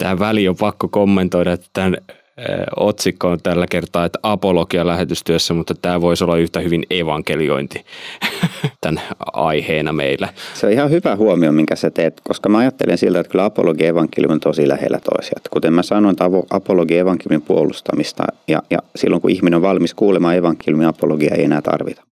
Tähän väliin on pakko kommentoida, että tämän otsikko on tällä kertaa, että apologia lähetystyössä, mutta tämä voisi olla yhtä hyvin evankeliointi tämän aiheena meillä. Se on ihan hyvä huomio, minkä sä teet, koska mä ajattelen siltä, että kyllä apologia ja evankeliumi on tosi lähellä toisiaan. Kuten mä sanoin, että apologia evankeliumin puolustamista ja, ja silloin kun ihminen on valmis kuulemaan evankeliumin, apologia ei enää tarvita.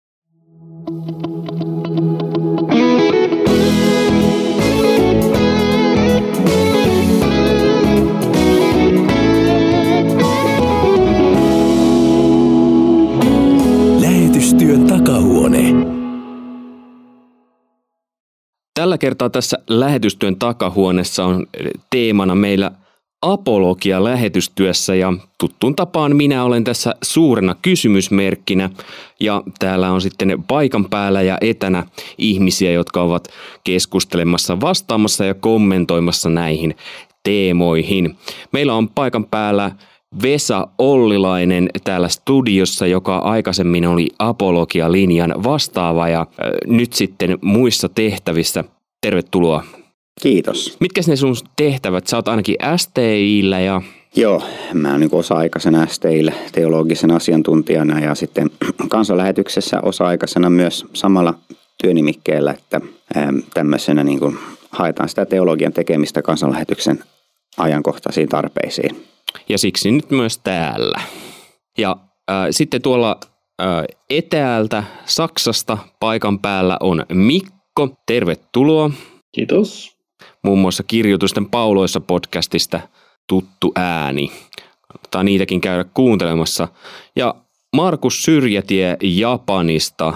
Tällä kertaa tässä lähetystyön takahuoneessa on teemana meillä apologia lähetystyössä ja tuttuun tapaan minä olen tässä suurena kysymysmerkkinä ja täällä on sitten paikan päällä ja etänä ihmisiä, jotka ovat keskustelemassa, vastaamassa ja kommentoimassa näihin teemoihin. Meillä on paikan päällä Vesa Ollilainen täällä studiossa, joka aikaisemmin oli Apologia-linjan vastaava ja nyt sitten muissa tehtävissä. Tervetuloa. Kiitos. Mitkä ne sun tehtävät? Sä oot ainakin STIllä ja... Joo, mä oon niin osa-aikaisena STIllä teologisen asiantuntijana ja sitten kansanlähetyksessä osa-aikaisena myös samalla työnimikkeellä, että tämmöisenä niin kuin haetaan sitä teologian tekemistä kansanlähetyksen ajankohtaisiin tarpeisiin ja siksi nyt myös täällä. Ja äh, sitten tuolla äh, etäältä Saksasta paikan päällä on Mikko. Tervetuloa. Kiitos. Muun muassa kirjoitusten pauloissa podcastista tuttu ääni. Kannattaa niitäkin käydä kuuntelemassa. Ja Markus Syrjätie Japanista.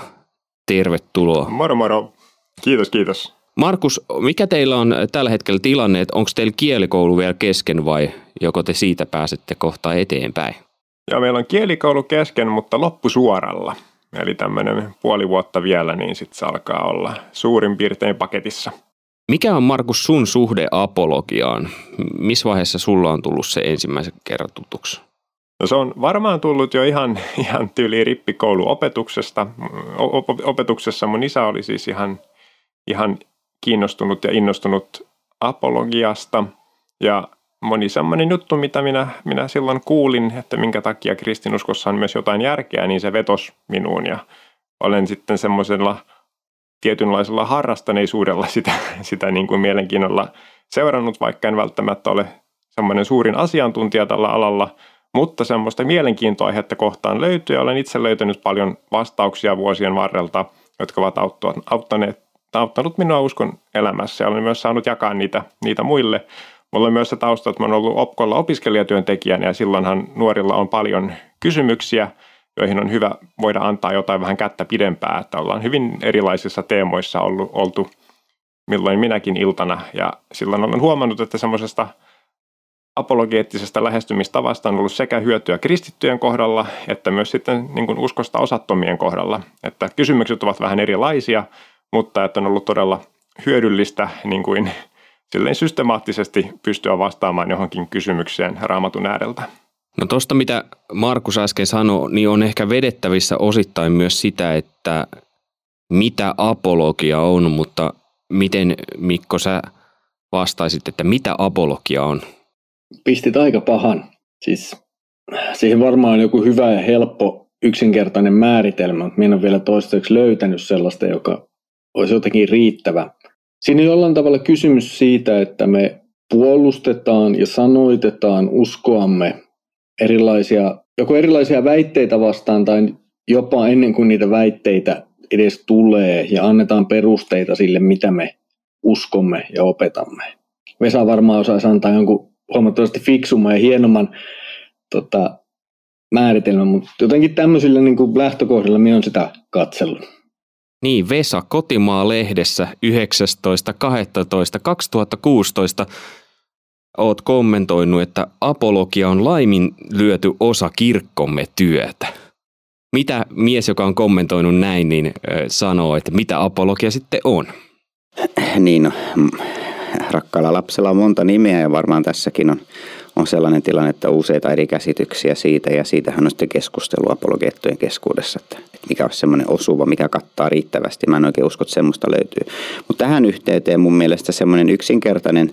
Tervetuloa. Moro moro. Kiitos, kiitos. Markus, mikä teillä on tällä hetkellä tilanne, että onko teillä kielikoulu vielä kesken vai joko te siitä pääsette kohta eteenpäin? Ja meillä on kielikoulu kesken, mutta loppusuoralla. Eli tämmöinen puoli vuotta vielä, niin sitten se alkaa olla suurin piirtein paketissa. Mikä on Markus sun suhde apologiaan? Missä vaiheessa sulla on tullut se ensimmäisen kerran tutuksi? No se on varmaan tullut jo ihan, ihan tyyli rippikouluopetuksesta. Opetuksessa mun isä oli siis ihan, ihan kiinnostunut ja innostunut apologiasta. Ja moni semmoinen juttu, mitä minä, minä silloin kuulin, että minkä takia kristinuskossa on myös jotain järkeä, niin se vetos minuun. Ja olen sitten semmoisella tietynlaisella harrastaneisuudella sitä, sitä niin kuin mielenkiinnolla seurannut, vaikka en välttämättä ole semmoinen suurin asiantuntija tällä alalla, mutta semmoista mielenkiintoaihetta kohtaan löytyy ja olen itse löytänyt paljon vastauksia vuosien varrelta, jotka ovat auttaneet auttanut minua uskon elämässä ja olen myös saanut jakaa niitä, niitä muille. Mulla on myös se tausta, että mä olen ollut Opkolla opiskelijatyöntekijänä ja silloinhan nuorilla on paljon kysymyksiä, joihin on hyvä voida antaa jotain vähän kättä pidempää, että ollaan hyvin erilaisissa teemoissa ollut, oltu milloin minäkin iltana ja silloin olen huomannut, että semmoisesta apologeettisesta lähestymistavasta on ollut sekä hyötyä kristittyjen kohdalla että myös sitten niin kuin uskosta osattomien kohdalla. Että kysymykset ovat vähän erilaisia, mutta että on ollut todella hyödyllistä niin kuin silleen systemaattisesti pystyä vastaamaan johonkin kysymykseen raamatun ääreltä. No tuosta mitä Markus äsken sanoi, niin on ehkä vedettävissä osittain myös sitä, että mitä apologia on, mutta miten Mikko sä vastaisit, että mitä apologia on? Pistit aika pahan. Siis siihen varmaan on joku hyvä ja helppo yksinkertainen määritelmä, mutta minä en ole vielä toistaiseksi löytänyt sellaista, joka olisi jotenkin riittävä. Siinä on jollain tavalla kysymys siitä, että me puolustetaan ja sanoitetaan uskoamme erilaisia, joko erilaisia väitteitä vastaan tai jopa ennen kuin niitä väitteitä edes tulee ja annetaan perusteita sille, mitä me uskomme ja opetamme. Vesa varmaan osaisi antaa jonkun huomattavasti fiksumman ja hienomman tota, määritelmän, mutta jotenkin tämmöisillä niin kuin lähtökohdilla minä olen sitä katsellut. Niin, Vesa Kotimaa-lehdessä 19.12.2016 oot kommentoinut, että apologia on laimin lyöty osa kirkkomme työtä. Mitä mies, joka on kommentoinut näin, niin sanoo, että mitä apologia sitten on? Niin, no, rakkaalla lapsella on monta nimeä ja varmaan tässäkin on on sellainen tilanne, että on useita eri käsityksiä siitä ja siitähän on sitten keskustelu apologeettojen keskuudessa, että, mikä olisi semmoinen osuva, mikä kattaa riittävästi. Mä en oikein usko, että semmoista löytyy. Mutta tähän yhteyteen mun mielestä semmoinen yksinkertainen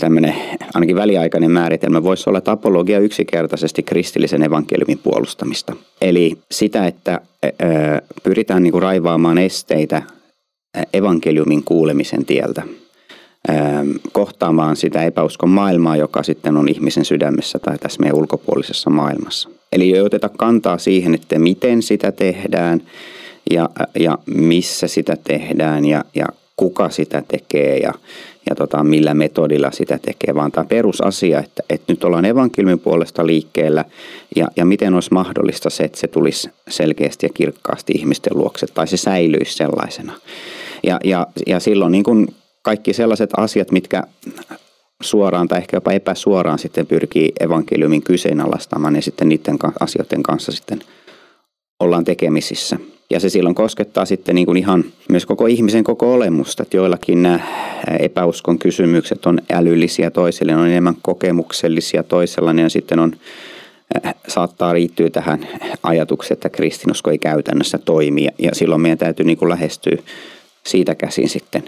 tämmöinen ainakin väliaikainen määritelmä voisi olla, että apologia yksinkertaisesti kristillisen evankeliumin puolustamista. Eli sitä, että pyritään niin kuin raivaamaan esteitä evankeliumin kuulemisen tieltä kohtaamaan sitä epäuskon maailmaa, joka sitten on ihmisen sydämessä tai tässä meidän ulkopuolisessa maailmassa. Eli ei oteta kantaa siihen, että miten sitä tehdään ja, ja missä sitä tehdään ja, ja kuka sitä tekee ja, ja tota, millä metodilla sitä tekee, vaan tämä perusasia, että, että nyt ollaan evankeliumin puolesta liikkeellä ja, ja miten olisi mahdollista se, että se tulisi selkeästi ja kirkkaasti ihmisten luokse tai se säilyisi sellaisena. Ja, ja, ja silloin niin kuin kaikki sellaiset asiat, mitkä suoraan tai ehkä jopa epäsuoraan sitten pyrkii evankeliumin kyseenalaistamaan ja sitten niiden asioiden kanssa sitten ollaan tekemisissä. Ja se silloin koskettaa sitten niin kuin ihan myös koko ihmisen koko olemusta, että joillakin nämä epäuskon kysymykset on älyllisiä, toisille on enemmän kokemuksellisia, toisella ja sitten on äh, saattaa riittyä tähän ajatukseen, että kristinusko ei käytännössä toimi ja silloin meidän täytyy niin kuin lähestyä siitä käsin sitten.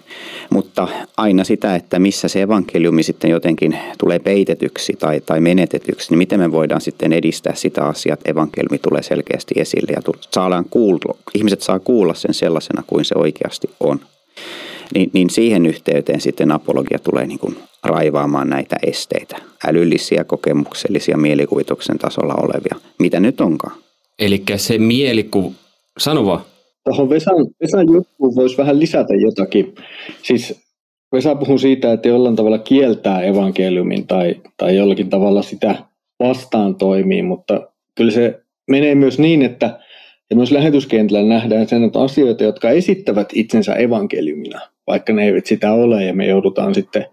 Mutta aina sitä, että missä se evankeliumi sitten jotenkin tulee peitetyksi tai, tai menetetyksi, niin miten me voidaan sitten edistää sitä asiaa, että evankeliumi tulee selkeästi esille ja saadaan kuulla, ihmiset saa kuulla sen sellaisena kuin se oikeasti on. Niin, niin siihen yhteyteen sitten apologia tulee niin kuin raivaamaan näitä esteitä, älyllisiä, kokemuksellisia, mielikuvituksen tasolla olevia, mitä nyt onkaan. Eli se mielikuva, sano vaan. Tuohon Vesan, Vesan juttuun voisi vähän lisätä jotakin. Siis Vesa puhuu siitä, että jollain tavalla kieltää evankeliumin tai, tai jollakin tavalla sitä vastaan toimii, mutta kyllä se menee myös niin, että ja myös lähetyskentällä nähdään sen, että asioita, jotka esittävät itsensä evankeliumina, vaikka ne eivät sitä ole, ja me joudutaan sitten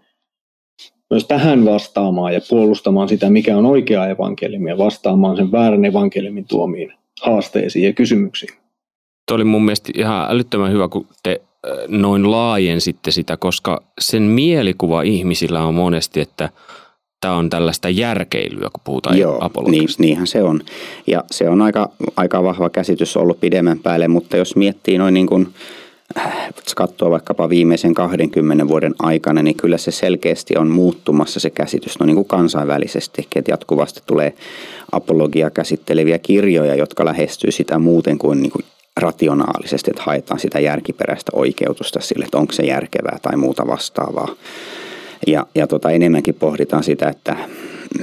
myös tähän vastaamaan ja puolustamaan sitä, mikä on oikea evankeliumi, ja vastaamaan sen väärän evankeliumin tuomiin haasteisiin ja kysymyksiin. Tuo oli mun mielestä ihan älyttömän hyvä, kun te noin laajensitte sitä, koska sen mielikuva ihmisillä on monesti, että tämä on tällaista järkeilyä, kun puhutaan Joo, apologiasta. Niin, niinhän se on. Ja se on aika, aika vahva käsitys ollut pidemmän päälle, mutta jos miettii noin niin kuin, katsoo vaikkapa viimeisen 20 vuoden aikana, niin kyllä se selkeästi on muuttumassa se käsitys no niin kuin kansainvälisesti, että jatkuvasti tulee apologia käsitteleviä kirjoja, jotka lähestyy sitä muuten kuin, niin kuin rationaalisesti, että haetaan sitä järkiperäistä oikeutusta sille, että onko se järkevää tai muuta vastaavaa. Ja, ja tota, enemmänkin pohditaan sitä, että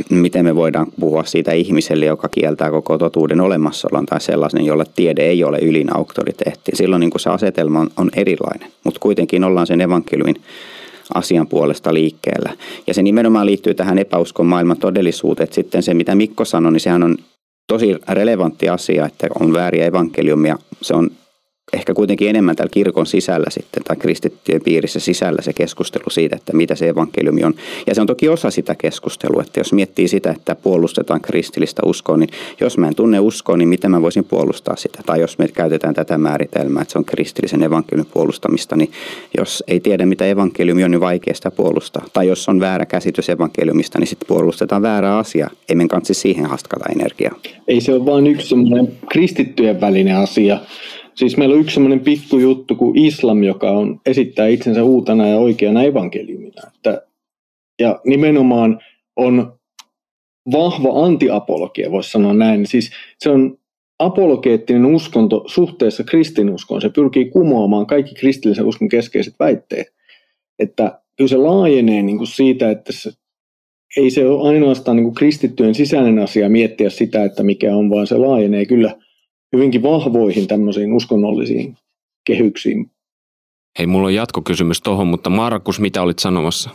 miten me voidaan puhua siitä ihmiselle, joka kieltää koko totuuden olemassaolon tai sellaisen, jolle tiede ei ole ylin auktoriteetti. Silloin niin se asetelma on, on erilainen, mutta kuitenkin ollaan sen evankeliumin asian puolesta liikkeellä. Ja se nimenomaan liittyy tähän epäuskon maailman todellisuuteen, sitten se mitä Mikko sanoi, niin sehän on tosi relevantti asia, että on vääriä evankeliumia. Se on ehkä kuitenkin enemmän täällä kirkon sisällä sitten tai kristittyjen piirissä sisällä se keskustelu siitä, että mitä se evankeliumi on. Ja se on toki osa sitä keskustelua, että jos miettii sitä, että puolustetaan kristillistä uskoa, niin jos mä en tunne uskoa, niin miten mä voisin puolustaa sitä? Tai jos me käytetään tätä määritelmää, että se on kristillisen evankeliumin puolustamista, niin jos ei tiedä mitä evankeliumi on, niin vaikea sitä puolustaa. Tai jos on väärä käsitys evankeliumista, niin sitten puolustetaan väärää asiaa. Ei men kansi siihen haskata energiaa. Ei se ole vain yksi kristittyjen välinen asia, Siis meillä on yksi semmoinen pikku juttu kuin islam, joka on, esittää itsensä uutena ja oikeana evankeliumina. Että, ja nimenomaan on vahva antiapologia, voisi sanoa näin. Siis se on apologeettinen uskonto suhteessa kristinuskoon. Se pyrkii kumoamaan kaikki kristillisen uskon keskeiset väitteet. Että kyllä se laajenee niin kuin siitä, että se, ei se ole ainoastaan niin kuin kristittyjen sisäinen asia miettiä sitä, että mikä on, vaan se laajenee kyllä hyvinkin vahvoihin tämmöisiin uskonnollisiin kehyksiin. Hei, mulla on jatkokysymys tuohon, mutta Markus, mitä olit sanomassa?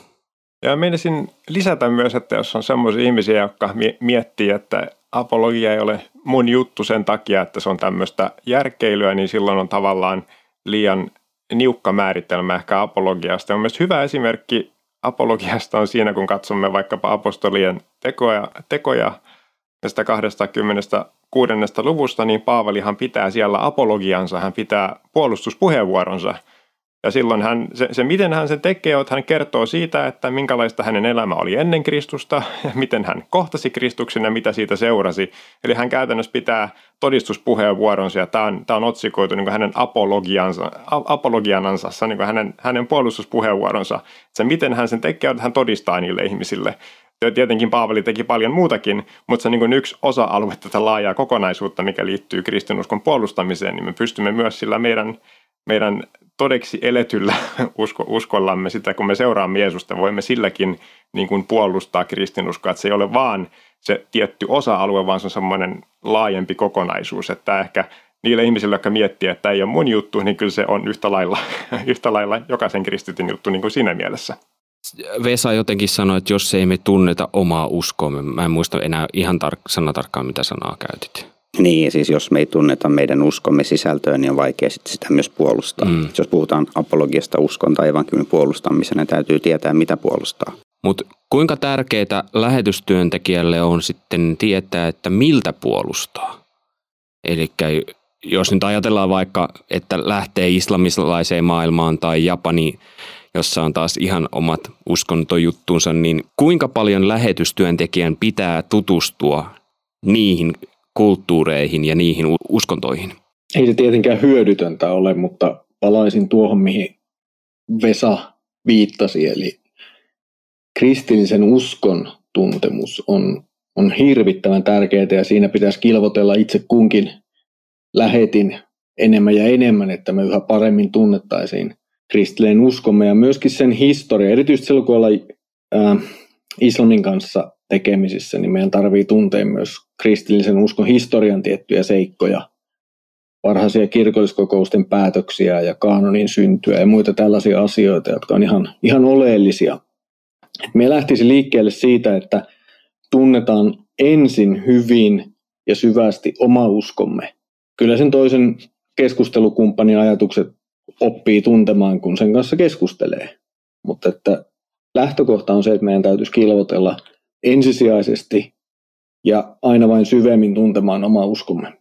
Ja meinasin lisätä myös, että jos on semmoisia ihmisiä, jotka miettii, että apologia ei ole mun juttu sen takia, että se on tämmöistä järkeilyä, niin silloin on tavallaan liian niukka määritelmä ehkä apologiasta. On myös hyvä esimerkki apologiasta on siinä, kun katsomme vaikkapa apostolien tekoja, tekoja tästä 20 kuudennesta luvusta, niin Paavalihan pitää siellä apologiansa, hän pitää puolustuspuheenvuoronsa Ja silloin hän, se, se, miten hän sen tekee, että hän kertoo siitä, että minkälaista hänen elämä oli ennen Kristusta, ja miten hän kohtasi Kristuksen ja mitä siitä seurasi. Eli hän käytännössä pitää todistuspuheenvuoronsa, ja tämä on, tämä on otsikoitu niin hänen apologiansa, apologianansa, niin hänen, hänen puolustuspuheenvuoronsa. Se, miten hän sen tekee, että hän todistaa niille ihmisille. Tietenkin Paavali teki paljon muutakin, mutta se on niin yksi osa-alue tätä laajaa kokonaisuutta, mikä liittyy kristinuskon puolustamiseen, niin me pystymme myös sillä meidän, meidän todeksi eletyllä usko, uskollamme sitä, kun me seuraamme Jeesusta, voimme silläkin niin kuin puolustaa kristinuskoa, että se ei ole vaan se tietty osa-alue, vaan se on semmoinen laajempi kokonaisuus, että ehkä niille ihmisille, jotka miettii, että ei ole mun juttu, niin kyllä se on yhtä lailla, yhtä lailla jokaisen kristityn juttu niin kuin siinä mielessä. Vesa jotenkin sanoi, että jos ei me tunneta omaa uskoa, mä en muista enää ihan tar- sanatarkkaan, mitä sanaa käytit. Niin, siis jos me ei tunneta meidän uskomme sisältöä, niin on vaikea sitten sitä myös puolustaa. Mm. Jos puhutaan apologiasta uskon tai evankeliumin puolustamisena, niin täytyy tietää, mitä puolustaa. Mutta kuinka tärkeää lähetystyöntekijälle on sitten tietää, että miltä puolustaa? Eli jos nyt ajatellaan vaikka, että lähtee islamilaiseen maailmaan tai Japani, jossa on taas ihan omat uskontojuttunsa, niin kuinka paljon lähetystyöntekijän pitää tutustua niihin kulttuureihin ja niihin uskontoihin. Ei se tietenkään hyödytöntä ole, mutta palaisin tuohon, mihin Vesa viittasi, eli kristillisen uskon tuntemus on, on hirvittävän tärkeää ja siinä pitäisi kilvotella itse kunkin lähetin enemmän ja enemmän, että me yhä paremmin tunnettaisiin kristillinen uskomme ja myöskin sen historia, erityisesti silloin kun ollaan ää, islamin kanssa tekemisissä, niin meidän tarvii tuntea myös kristillisen uskon historian tiettyjä seikkoja, varhaisia kirkolliskokousten päätöksiä ja kaanonin syntyä ja muita tällaisia asioita, jotka on ihan, ihan oleellisia. Me lähtisi liikkeelle siitä, että tunnetaan ensin hyvin ja syvästi oma uskomme. Kyllä sen toisen keskustelukumppanin ajatukset oppii tuntemaan, kun sen kanssa keskustelee. Mutta että lähtökohta on se, että meidän täytyisi kilvotella ensisijaisesti ja aina vain syvemmin tuntemaan omaa uskomme.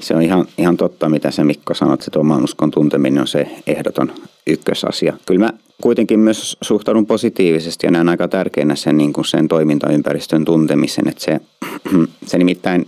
Se on ihan, ihan totta, mitä se Mikko sanot, että oman uskon tunteminen on se ehdoton ykkösasia. Kyllä mä kuitenkin myös suhtaudun positiivisesti ja näen aika tärkeänä sen, niin kuin sen toimintaympäristön tuntemisen, että se, se nimittäin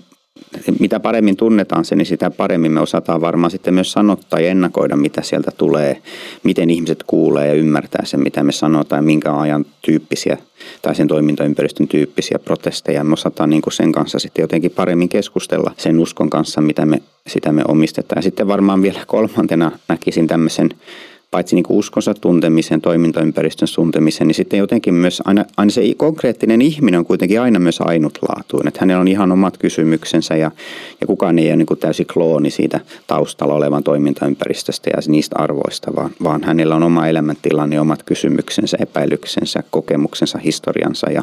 mitä paremmin tunnetaan se, niin sitä paremmin me osataan varmaan sitten myös sanottaa ja ennakoida, mitä sieltä tulee, miten ihmiset kuulee ja ymmärtää sen, mitä me sanotaan, minkä ajan tyyppisiä tai sen toimintaympäristön tyyppisiä protesteja. Me osataan niin kuin sen kanssa sitten jotenkin paremmin keskustella sen uskon kanssa, mitä me, sitä me omistetaan. Ja sitten varmaan vielä kolmantena näkisin tämmöisen paitsi niin kuin uskonsa tuntemisen, toimintaympäristön tuntemisen, niin sitten jotenkin myös aina, aina se konkreettinen ihminen on kuitenkin aina myös ainutlaatuinen. Että hänellä on ihan omat kysymyksensä ja, ja kukaan ei ole niin kuin täysin klooni siitä taustalla olevan toimintaympäristöstä ja niistä arvoista, vaan, vaan hänellä on oma elämäntilanne, omat kysymyksensä, epäilyksensä, kokemuksensa, historiansa ja,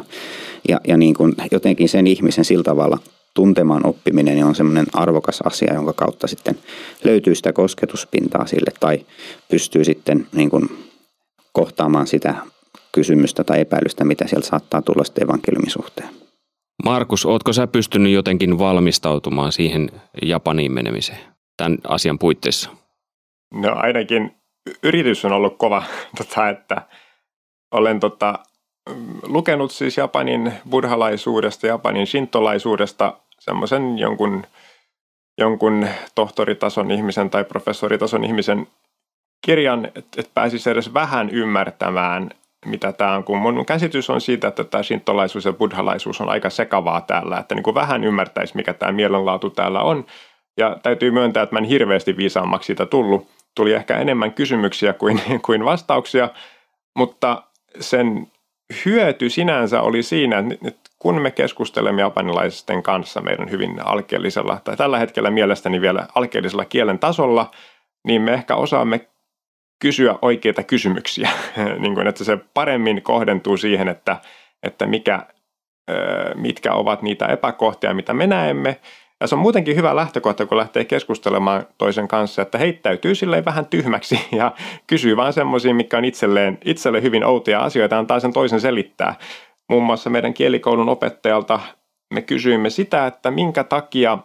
ja, ja niin kuin jotenkin sen ihmisen sillä tavalla tuntemaan oppiminen niin on semmoinen arvokas asia, jonka kautta sitten löytyy sitä kosketuspintaa sille tai pystyy sitten niin kuin kohtaamaan sitä kysymystä tai epäilystä, mitä sieltä saattaa tulla sitten evankeliumin suhteen. Markus, ootko sä pystynyt jotenkin valmistautumaan siihen Japaniin menemiseen tämän asian puitteissa? No ainakin yritys on ollut kova, tota, että olen tota, lukenut siis Japanin buddhalaisuudesta, Japanin shintolaisuudesta semmoisen jonkun, jonkun tohtoritason ihmisen tai professoritason ihmisen kirjan, että et pääsisi edes vähän ymmärtämään, mitä tämä on, kun mun käsitys on siitä, että tämä shintolaisuus ja buddhalaisuus on aika sekavaa täällä, että niin kuin vähän ymmärtäisi, mikä tämä mielenlaatu täällä on. Ja täytyy myöntää, että mä en hirveästi viisaammaksi siitä tullut. Tuli ehkä enemmän kysymyksiä kuin, kuin vastauksia, mutta sen hyöty sinänsä oli siinä, että kun me keskustelemme japanilaisten kanssa meidän hyvin alkeellisella, tai tällä hetkellä mielestäni vielä alkeellisella kielen tasolla, niin me ehkä osaamme kysyä oikeita kysymyksiä, niin kuin, että se paremmin kohdentuu siihen, että, että mikä, mitkä ovat niitä epäkohtia, mitä me näemme, ja se on muutenkin hyvä lähtökohta, kun lähtee keskustelemaan toisen kanssa, että heittäytyy silleen vähän tyhmäksi ja kysyy vaan semmoisia, mikä on itselleen, itselle hyvin outoja asioita, antaa sen toisen selittää. Muun muassa meidän kielikoulun opettajalta me kysyimme sitä, että minkä takia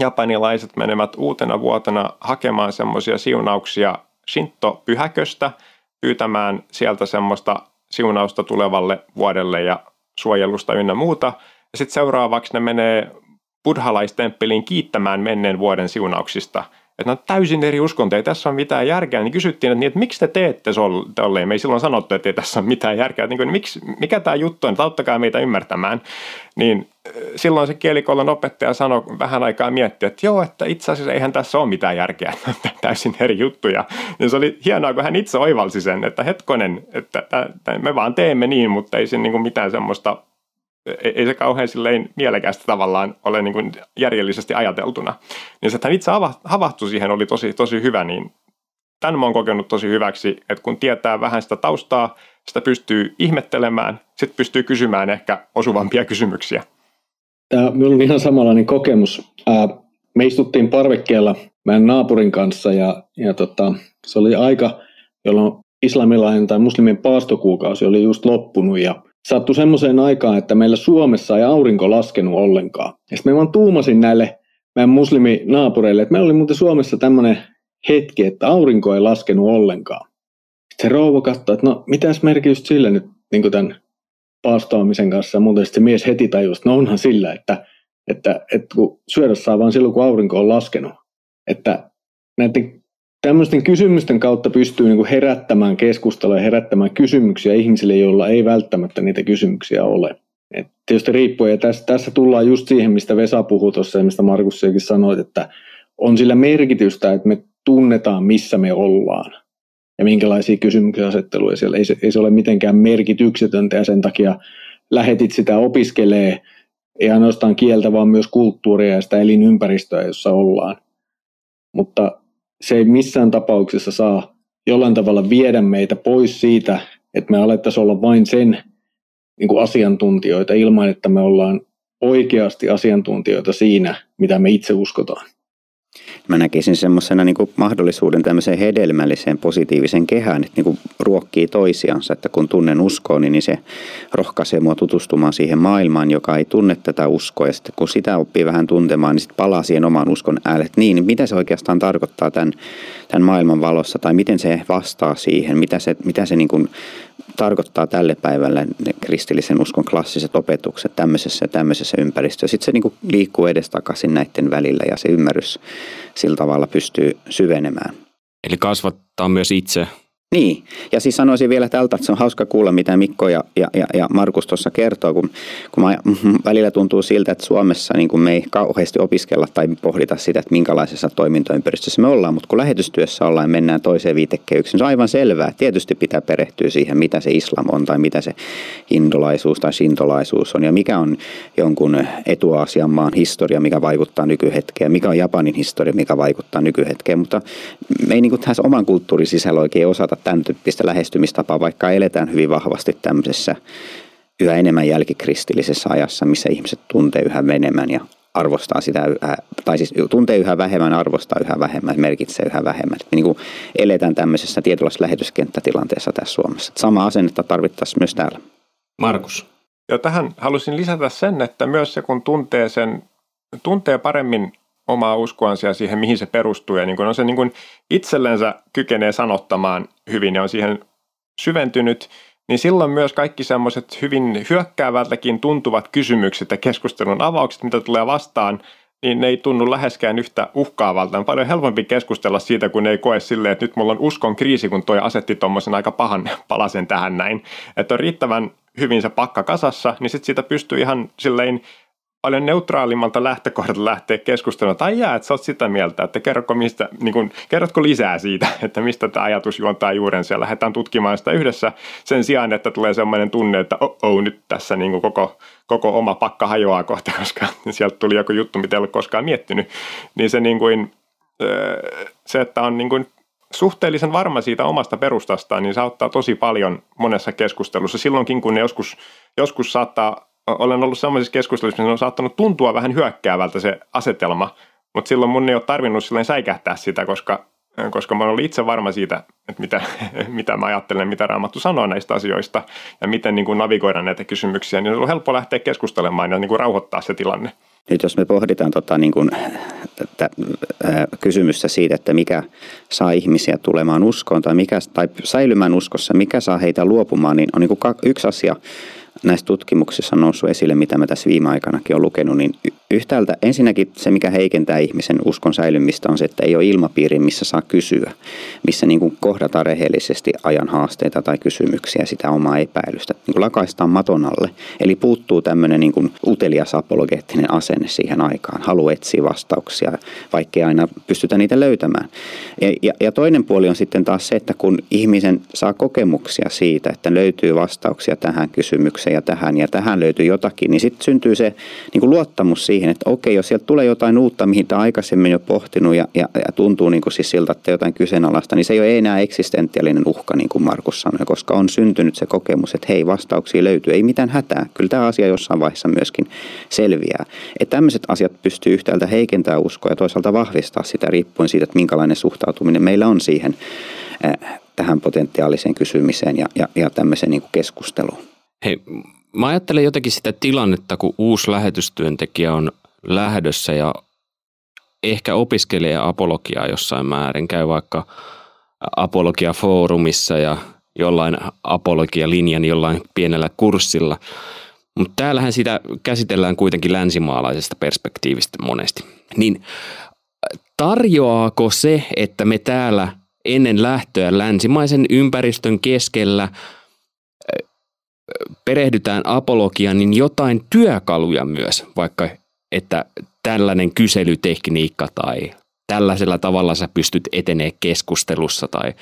japanilaiset menevät uutena vuotena hakemaan semmoisia siunauksia Shinto-pyhäköstä pyytämään sieltä semmoista siunausta tulevalle vuodelle ja suojelusta ynnä muuta. Ja sitten seuraavaksi ne menee buddhalaistemppeliin kiittämään menneen vuoden siunauksista – että ne on täysin eri uskontoja, ei tässä ole mitään järkeä, niin kysyttiin, että, niin, että miksi te teette tolleen, me ei silloin sanottu, että ei tässä ole mitään järkeä, että niin kuin, miksi, mikä tämä juttu on, että auttakaa meitä ymmärtämään, niin silloin se kielikoulun opettaja sanoi vähän aikaa miettiä, että joo, että itse asiassa eihän tässä ole mitään järkeä, täysin eri juttuja. Niin se oli hienoa, kun hän itse oivalsi sen, että hetkonen, että me vaan teemme niin, mutta ei siinä niin mitään semmoista ei se kauhean silleen mielekästä tavallaan ole niin kuin järjellisesti ajateltuna. Niin se, että hän itse havahtui siihen oli tosi, tosi hyvä, niin tämän mä oon kokenut tosi hyväksi, että kun tietää vähän sitä taustaa, sitä pystyy ihmettelemään, sitten pystyy kysymään ehkä osuvampia kysymyksiä. Tämä on ihan samanlainen kokemus. Me istuttiin parvekkeella meidän naapurin kanssa ja, ja tota, se oli aika, jolloin islamilainen tai muslimin paastokuukausi oli just loppunut ja sattui semmoiseen aikaan, että meillä Suomessa ei aurinko laskenut ollenkaan. Ja sitten me vaan tuumasin näille meidän musliminaapureille, että meillä oli muuten Suomessa tämmöinen hetki, että aurinko ei laskenut ollenkaan. Sitten se rouva katsoi, että no mitäs merkitystä sillä nyt niin tämän paastoamisen kanssa. Muuten se mies heti tajusi, että no onhan sillä, että, että, että kun syödä saa vaan silloin, kun aurinko on laskenut. Että näiden tämmöisten kysymysten kautta pystyy niin kuin herättämään keskustelua ja herättämään kysymyksiä ihmisille, joilla ei välttämättä niitä kysymyksiä ole. Et tietysti riippuu, ja tässä, tässä tullaan just siihen, mistä Vesa puhui tuossa ja mistä Markus sekin sanoi, että on sillä merkitystä, että me tunnetaan, missä me ollaan ja minkälaisia kysymyksiä asetteluja siellä. Ei se, ei se ole mitenkään merkityksetöntä ja sen takia lähetit sitä opiskelee ei ainoastaan kieltä, vaan myös kulttuuria ja sitä elinympäristöä, jossa ollaan. Mutta se ei missään tapauksessa saa jollain tavalla viedä meitä pois siitä, että me alettaisiin olla vain sen niin kuin asiantuntijoita ilman, että me ollaan oikeasti asiantuntijoita siinä, mitä me itse uskotaan. Mä näkisin semmoisena niin mahdollisuuden tämmöiseen hedelmälliseen positiivisen kehään, että niin kuin ruokkii toisiansa, että kun tunnen uskoa, niin se rohkaisee mua tutustumaan siihen maailmaan, joka ei tunne tätä uskoa. Ja sitten kun sitä oppii vähän tuntemaan, niin sitten palaa siihen oman uskon äälle, että niin, niin mitä se oikeastaan tarkoittaa tämän, tämän maailman valossa, tai miten se vastaa siihen, mitä se, mitä se niin kuin tarkoittaa tälle päivälle ne kristillisen uskon klassiset opetukset tämmöisessä ja tämmöisessä ympäristössä. Sitten se niin kuin liikkuu edestakaisin näiden välillä ja se ymmärrys sillä tavalla pystyy syvenemään. Eli kasvattaa myös itse niin, ja siis sanoisin vielä tältä, että se on hauska kuulla, mitä Mikko ja, ja, ja, Markus tuossa kertoo, kun, kun mä, välillä tuntuu siltä, että Suomessa niin kun me ei kauheasti opiskella tai pohdita sitä, että minkälaisessa toimintaympäristössä me ollaan, mutta kun lähetystyössä ollaan ja mennään toiseen viitekehykseen, se on aivan selvää. Tietysti pitää perehtyä siihen, mitä se islam on tai mitä se hindolaisuus tai sintolaisuus on ja mikä on jonkun etuasian maan historia, mikä vaikuttaa nykyhetkeen, mikä on Japanin historia, mikä vaikuttaa nykyhetkeen, mutta me ei niin tässä oman kulttuurin sisällä oikein osata tämän tyyppistä lähestymistapaa, vaikka eletään hyvin vahvasti tämmöisessä yhä enemmän jälkikristillisessä ajassa, missä ihmiset tuntee yhä enemmän ja arvostaa sitä yhä, tai siis tuntee yhä vähemmän, arvostaa yhä vähemmän, merkitsee yhä vähemmän. Me niin kuin eletään tämmöisessä tietynlaisessa lähetyskenttätilanteessa tässä Suomessa. Sama asennetta tarvittaisiin myös täällä. Markus. Ja tähän halusin lisätä sen, että myös se kun tuntee sen, tuntee paremmin omaa uskoansa ja siihen, mihin se perustuu. Ja niin kun on se niin kun itsellensä kykenee sanottamaan hyvin ja on siihen syventynyt, niin silloin myös kaikki semmoiset hyvin hyökkäävältäkin tuntuvat kysymykset ja keskustelun avaukset, mitä tulee vastaan, niin ne ei tunnu läheskään yhtä uhkaavalta. On paljon helpompi keskustella siitä, kun ei koe silleen, että nyt mulla on uskon kriisi, kun toi asetti tuommoisen aika pahan palasen tähän näin. Että on riittävän hyvin se pakka kasassa, niin sitten siitä pystyy ihan silleen paljon neutraalimmalta lähtökohdalta lähteä keskustelemaan, tai jää, että sä oot sitä mieltä, että kerrotko, mistä, niin kun, kerrotko lisää siitä, että mistä tämä ajatus juontaa juurensa ja lähdetään tutkimaan sitä yhdessä sen sijaan, että tulee sellainen tunne, että oh, oh nyt tässä niin koko, koko oma pakka hajoaa kohta, koska sieltä tuli joku juttu, mitä ei ole koskaan miettinyt, niin se, niin kuin, se että on niin kuin suhteellisen varma siitä omasta perustastaan, niin se auttaa tosi paljon monessa keskustelussa. Silloinkin, kun ne joskus, joskus saattaa olen ollut sellaisissa keskusteluissa, missä on saattanut tuntua vähän hyökkäävältä se asetelma, mutta silloin mun ei ole tarvinnut silleen säikähtää sitä, koska, koska mä olen itse varma siitä, että mitä, mitä mä ajattelen, mitä Raamattu sanoo näistä asioista ja miten niin kuin navigoida näitä kysymyksiä, niin on ollut helppo lähteä keskustelemaan ja niin kuin rauhoittaa se tilanne. Nyt jos me pohditaan tota, niin kuin kysymystä siitä, että mikä saa ihmisiä tulemaan uskoon tai, mikä, tai säilymään uskossa, mikä saa heitä luopumaan, niin on niin kuin yksi asia näissä tutkimuksissa on noussut esille, mitä mä tässä viime aikanakin olen lukenut, niin yhtäältä ensinnäkin se, mikä heikentää ihmisen uskon säilymistä, on se, että ei ole ilmapiiri, missä saa kysyä, missä niin kuin kohdataan rehellisesti ajan haasteita tai kysymyksiä, sitä omaa epäilystä, niin kuin lakaistaan maton alle. Eli puuttuu tämmöinen niin kuin utelias apologeettinen asenne siihen aikaan, halu etsiä vastauksia, vaikkei aina pystytä niitä löytämään. Ja, ja, ja toinen puoli on sitten taas se, että kun ihmisen saa kokemuksia siitä, että löytyy vastauksia tähän kysymykseen ja tähän ja tähän löytyy jotakin, niin sitten syntyy se niin kuin luottamus siihen, siihen, että okei, jos sieltä tulee jotain uutta, mihin tämä aikaisemmin jo pohtinut ja, ja, ja tuntuu niin kuin siis siltä, että jotain kyseenalaista, niin se ei ole enää eksistentiaalinen uhka, niin kuin Markus sanoi, koska on syntynyt se kokemus, että hei, vastauksia löytyy, ei mitään hätää. Kyllä tämä asia jossain vaiheessa myöskin selviää. Että tämmöiset asiat pystyy yhtäältä heikentämään uskoa ja toisaalta vahvistaa sitä riippuen siitä, että minkälainen suhtautuminen meillä on siihen äh, tähän potentiaaliseen kysymiseen ja, ja, ja tämmöiseen niin kuin keskusteluun. Hei, Mä ajattelen jotenkin sitä tilannetta, kun uusi lähetystyöntekijä on lähdössä ja ehkä opiskelee apologiaa jossain määrin, käy vaikka apologia-foorumissa ja jollain apologia-linjan jollain pienellä kurssilla. Mutta täällähän sitä käsitellään kuitenkin länsimaalaisesta perspektiivistä monesti. Niin tarjoaako se, että me täällä ennen lähtöä länsimaisen ympäristön keskellä – perehdytään apologiaan, niin jotain työkaluja myös, vaikka että tällainen kyselytekniikka tai tällaisella tavalla sä pystyt etenee keskustelussa tai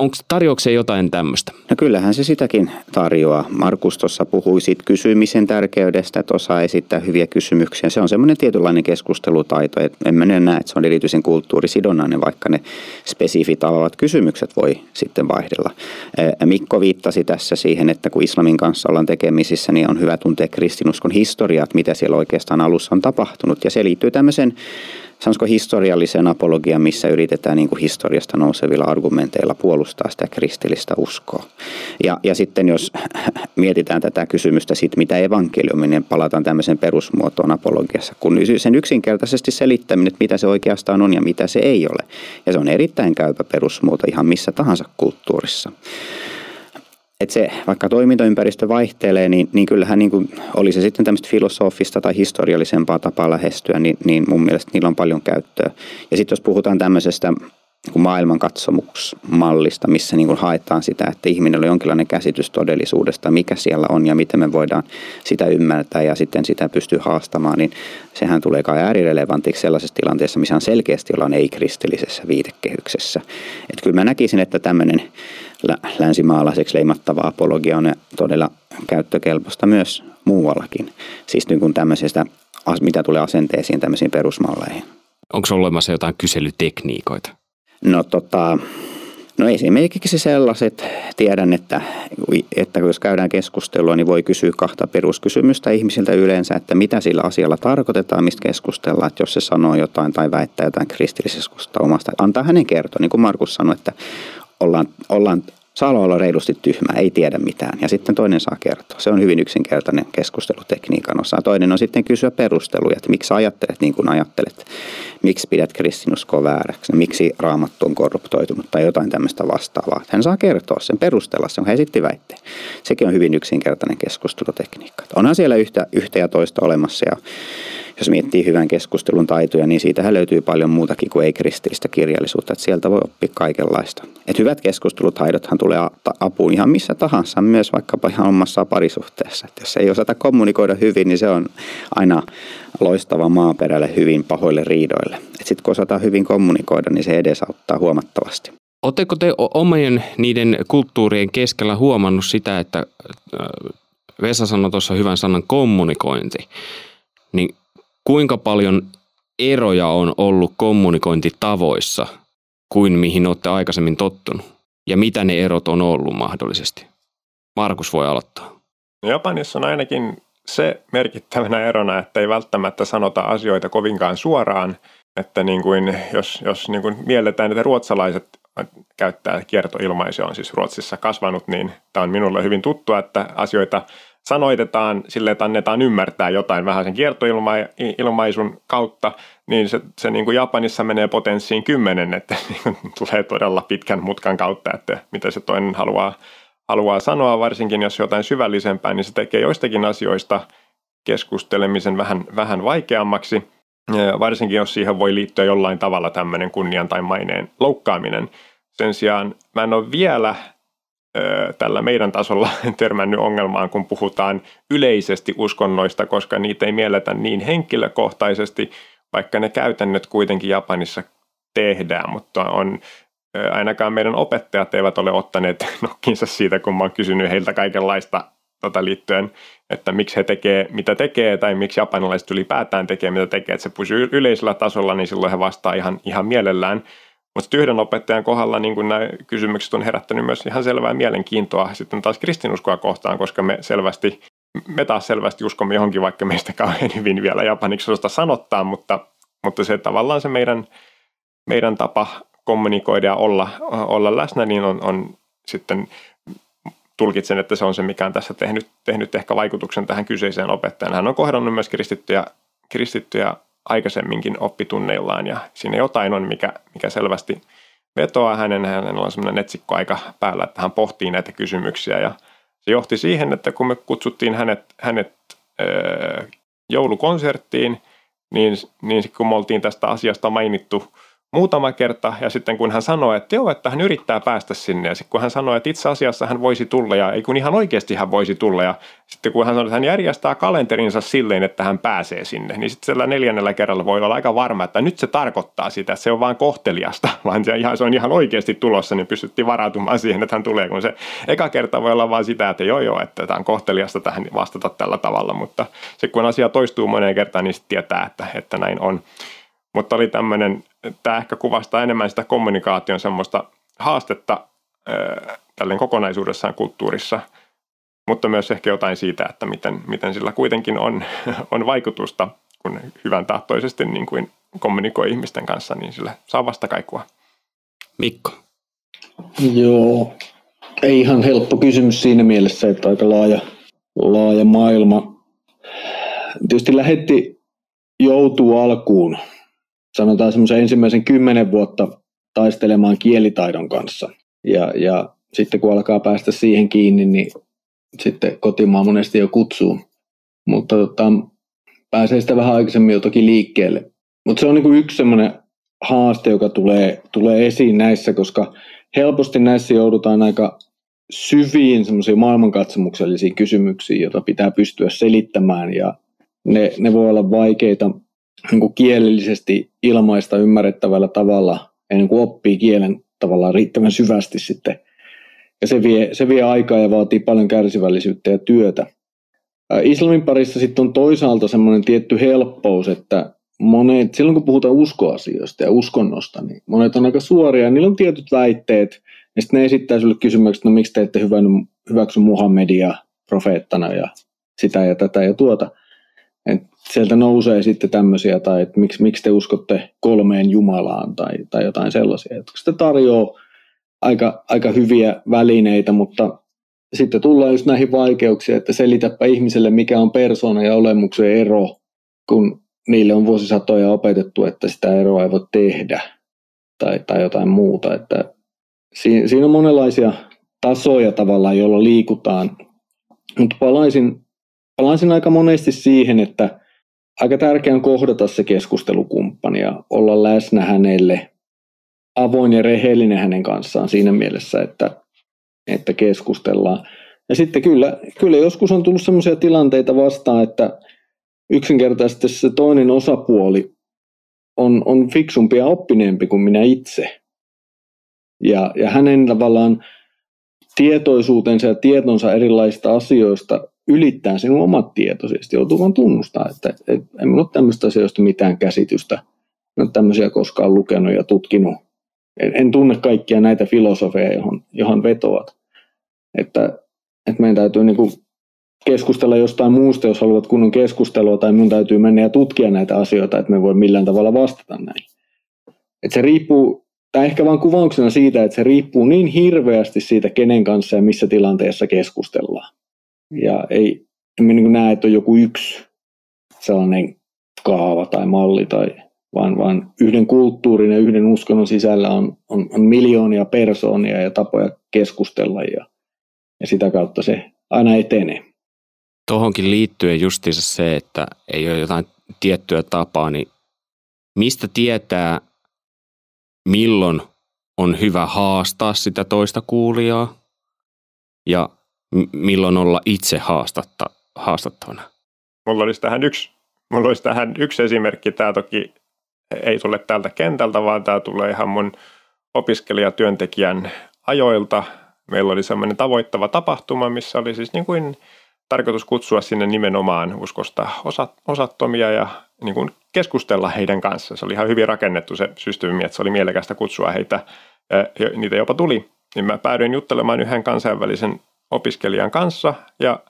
Onko tarjouksia jotain tämmöistä? No kyllähän se sitäkin tarjoaa. Markus tuossa puhui siitä kysymisen tärkeydestä, että osaa esittää hyviä kysymyksiä. Se on semmoinen tietynlainen keskustelutaito. Et en mä näe, että se on erityisen kulttuurisidonnainen, vaikka ne spesifit avavat kysymykset voi sitten vaihdella. Mikko viittasi tässä siihen, että kun islamin kanssa ollaan tekemisissä, niin on hyvä tuntea kristinuskon historiaa, että mitä siellä oikeastaan alussa on tapahtunut. Ja se liittyy tämmöisen sanoisiko historiallisen apologian, missä yritetään niin kuin historiasta nousevilla argumenteilla puolustaa sitä kristillistä uskoa. Ja, ja sitten jos mietitään tätä kysymystä siitä, mitä evankeliumi, niin palataan tämmöisen perusmuotoon apologiassa, kun sen yksinkertaisesti selittäminen, että mitä se oikeastaan on ja mitä se ei ole. Ja se on erittäin käypä perusmuoto ihan missä tahansa kulttuurissa että se, vaikka toimintaympäristö vaihtelee, niin, niin kyllähän niin kuin, oli se sitten tämmöistä filosofista tai historiallisempaa tapaa lähestyä, niin, niin mun mielestä niillä on paljon käyttöä. Ja sitten jos puhutaan tämmöisestä niin maailmankatsomuksmallista, missä niin kuin haetaan sitä, että ihminen on jonkinlainen käsitys todellisuudesta, mikä siellä on ja miten me voidaan sitä ymmärtää ja sitten sitä pystyy haastamaan, niin sehän tulee kai äärirelevantiksi sellaisessa tilanteessa, missä on selkeästi ollaan ei-kristillisessä viitekehyksessä. Että kyllä mä näkisin, että tämmöinen länsimaalaiseksi leimattava apologia on todella käyttökelpoista myös muuallakin. Siis niin kuin tämmöisestä, mitä tulee asenteisiin, tämmöisiin perusmalleihin. Onko olemassa jotain kyselytekniikoita? No tota, No esimerkiksi sellaiset, tiedän, että, että jos käydään keskustelua, niin voi kysyä kahta peruskysymystä ihmisiltä yleensä, että mitä sillä asialla tarkoitetaan, mistä keskustellaan, että jos se sanoo jotain tai väittää jotain kristillisestä omasta, antaa hänen kertoa, niin kuin Markus sanoi, että ollaan, ollaan saa olla reilusti tyhmä, ei tiedä mitään. Ja sitten toinen saa kertoa. Se on hyvin yksinkertainen keskustelutekniikan osa. Toinen on sitten kysyä perusteluja, että miksi ajattelet niin kuin ajattelet. Miksi pidät kristinuskoa vääräksi, miksi raamattu on korruptoitunut tai jotain tämmöistä vastaavaa. Hän saa kertoa sen, perustella sen, hän esitti väitteen. Sekin on hyvin yksinkertainen keskustelutekniikka. Onhan siellä yhtä, yhtä ja toista olemassa ja jos miettii hyvän keskustelun taitoja, niin siitähän löytyy paljon muutakin kuin ei-kristillistä kirjallisuutta. Että sieltä voi oppia kaikenlaista. Et hyvät keskustelutaidothan tulee apuun ihan missä tahansa, myös vaikkapa ihan omassa parisuhteessa. Et jos ei osata kommunikoida hyvin, niin se on aina loistava maaperälle hyvin pahoille riidoille. Sitten kun osataan hyvin kommunikoida, niin se edesauttaa huomattavasti. Oletteko te omien niiden kulttuurien keskellä huomannut sitä, että Vesa sanoi tuossa hyvän sanan kommunikointi, niin kuinka paljon eroja on ollut kommunikointitavoissa kuin mihin olette aikaisemmin tottunut? Ja mitä ne erot on ollut mahdollisesti? Markus voi aloittaa. Japanissa on ainakin se merkittävänä erona, että ei välttämättä sanota asioita kovinkaan suoraan, että niin kuin, jos, jos niin kuin mielletään, että ruotsalaiset käyttää kiertoilmaisua, on siis Ruotsissa kasvanut, niin tämä on minulle hyvin tuttua, että asioita sanoitetaan sille, että annetaan ymmärtää jotain. Vähän sen kiertoilmaisun kautta, niin se, se niin kuin Japanissa menee potenssiin kymmenen, että niin tulee todella pitkän mutkan kautta, että mitä se toinen haluaa, haluaa sanoa, varsinkin jos jotain syvällisempää, niin se tekee joistakin asioista keskustelemisen vähän, vähän vaikeammaksi, varsinkin jos siihen voi liittyä jollain tavalla tämmöinen kunnian tai maineen loukkaaminen. Sen sijaan mä en ole vielä tällä meidän tasolla törmännyt ongelmaan, kun puhutaan yleisesti uskonnoista, koska niitä ei mielletä niin henkilökohtaisesti, vaikka ne käytännöt kuitenkin Japanissa tehdään, mutta on ainakaan meidän opettajat eivät ole ottaneet nokkinsa siitä, kun mä oon kysynyt heiltä kaikenlaista tota liittyen, että miksi he tekee mitä tekee tai miksi japanilaiset ylipäätään tekee mitä tekee, että se pysyy yleisellä tasolla, niin silloin he vastaa ihan, ihan mielellään. Mutta yhden opettajan kohdalla niin nämä kysymykset on herättänyt myös ihan selvää mielenkiintoa sitten taas kristinuskoa kohtaan, koska me selvästi, me taas selvästi uskomme johonkin, vaikka meistä kauhean hyvin vielä japaniksi osasta sanottaa, mutta, mutta se tavallaan se meidän, meidän tapa kommunikoida ja olla, olla läsnä, niin on, on sitten tulkitsen, että se on se, mikä on tässä tehnyt, tehnyt ehkä vaikutuksen tähän kyseiseen opettajaan. Hän on kohdannut myös kristittyjä, kristittyjä aikaisemminkin oppitunneillaan ja siinä jotain on, mikä, mikä selvästi vetoaa hänen, hänellä on semmoinen etsikkoaika päällä, että hän pohtii näitä kysymyksiä ja se johti siihen, että kun me kutsuttiin hänet, hänet öö, joulukonserttiin, niin, niin kun me oltiin tästä asiasta mainittu muutama kerta ja sitten kun hän sanoi, että joo, että hän yrittää päästä sinne. Ja sitten kun hän sanoi, että itse asiassa hän voisi tulla ja ei kun ihan oikeasti hän voisi tulla. Ja sitten kun hän sanoi, että hän järjestää kalenterinsa silleen, että hän pääsee sinne, niin sitten sillä neljännellä kerralla voi olla aika varma, että nyt se tarkoittaa sitä, että se on vain kohteliasta, vaan se, ihan, se on ihan oikeasti tulossa, niin pystyttiin varautumaan siihen, että hän tulee, kun se eka kerta voi olla vain sitä, että joo joo, että tämä on kohteliasta tähän vastata tällä tavalla, mutta se kun asia toistuu moneen kertaan, niin sitten tietää, että, että näin on. Mutta oli tämmöinen, tämä ehkä kuvastaa enemmän sitä kommunikaation semmoista haastetta tälleen kokonaisuudessaan kulttuurissa, mutta myös ehkä jotain siitä, että miten, miten sillä kuitenkin on, on vaikutusta, kun hyvän tahtoisesti niin kuin kommunikoi ihmisten kanssa, niin sillä saa vastakaikua. Mikko. Joo, ei ihan helppo kysymys siinä mielessä, että aika laaja, laaja maailma. Tietysti lähetti joutuu alkuun sanotaan semmoisen ensimmäisen kymmenen vuotta taistelemaan kielitaidon kanssa. Ja, ja sitten kun alkaa päästä siihen kiinni, niin sitten kotimaa monesti jo kutsuu. Mutta tota, pääsee sitä vähän aikaisemmin jo toki liikkeelle. Mutta se on niin yksi semmoinen haaste, joka tulee, tulee esiin näissä, koska helposti näissä joudutaan aika syviin semmoisiin maailmankatsomuksellisiin kysymyksiin, joita pitää pystyä selittämään ja ne, ne voi olla vaikeita niin kuin kielellisesti ilmaista ymmärrettävällä tavalla ennen kuin oppii kielen tavallaan riittävän syvästi sitten. Ja se vie, se vie aikaa ja vaatii paljon kärsivällisyyttä ja työtä. Islamin parissa sitten on toisaalta semmoinen tietty helppous, että monet, silloin kun puhutaan uskoasioista ja uskonnosta, niin monet on aika suoria ja niillä on tietyt väitteet, ja sitten ne esittää sinulle kysymykset, no miksi te ette hyväksy Muhammedia profeettana ja sitä ja tätä ja tuota. Sieltä nousee sitten tämmöisiä, tai että miksi, miksi te uskotte kolmeen Jumalaan tai, tai jotain sellaisia. Et se tarjoaa aika, aika hyviä välineitä, mutta sitten tullaan just näihin vaikeuksiin, että selitäpä ihmiselle, mikä on persoonan ja olemuksen ero, kun niille on vuosisatoja opetettu, että sitä eroa ei voi tehdä tai, tai jotain muuta. Että siinä, siinä on monenlaisia tasoja tavallaan, joilla liikutaan. Mutta palaisin palaisin aika monesti siihen, että aika tärkeää on kohdata se keskustelukumppani ja olla läsnä hänelle, avoin ja rehellinen hänen kanssaan siinä mielessä, että, että keskustellaan. Ja sitten kyllä, kyllä joskus on tullut sellaisia tilanteita vastaan, että yksinkertaisesti se toinen osapuoli on, on fiksumpi ja oppineempi kuin minä itse. Ja, ja hänen tavallaan tietoisuutensa ja tietonsa erilaisista asioista ylittää sinun omat tietoisesti. Joutuu vaan tunnustaa, että, että en ole tämmöistä asioista mitään käsitystä. En ole tämmöisiä koskaan lukenut ja tutkinut. En, en tunne kaikkia näitä filosofeja, johon, johon vetoat. Että, että meidän täytyy niin kuin keskustella jostain muusta, jos haluat kunnon keskustelua, tai minun täytyy mennä ja tutkia näitä asioita, että me voi millään tavalla vastata näin. Että se riippuu, tai ehkä vain kuvauksena siitä, että se riippuu niin hirveästi siitä, kenen kanssa ja missä tilanteessa keskustellaan. Ja ei, en niin näe, että on joku yksi sellainen kaava tai malli, tai, vaan, vaan yhden kulttuurin ja yhden uskonnon sisällä on, on, on miljoonia persoonia ja tapoja keskustella ja, ja sitä kautta se aina etenee. Tuohonkin liittyen justiinsa se, että ei ole jotain tiettyä tapaa, niin mistä tietää, milloin on hyvä haastaa sitä toista kuulijaa ja milloin olla itse haastatta, haastattavana? Mulla olisi tähän yksi, mulla olisi tähän yksi esimerkki. Tämä toki ei tule täältä kentältä, vaan tämä tulee ihan mun opiskelijatyöntekijän ajoilta. Meillä oli semmoinen tavoittava tapahtuma, missä oli siis niin kuin tarkoitus kutsua sinne nimenomaan uskosta osat, osattomia ja niin kuin keskustella heidän kanssa. Se oli ihan hyvin rakennettu se systeemi, että se oli mielekästä kutsua heitä. Niitä jopa tuli. Niin mä päädyin juttelemaan yhden kansainvälisen opiskelijan kanssa ja,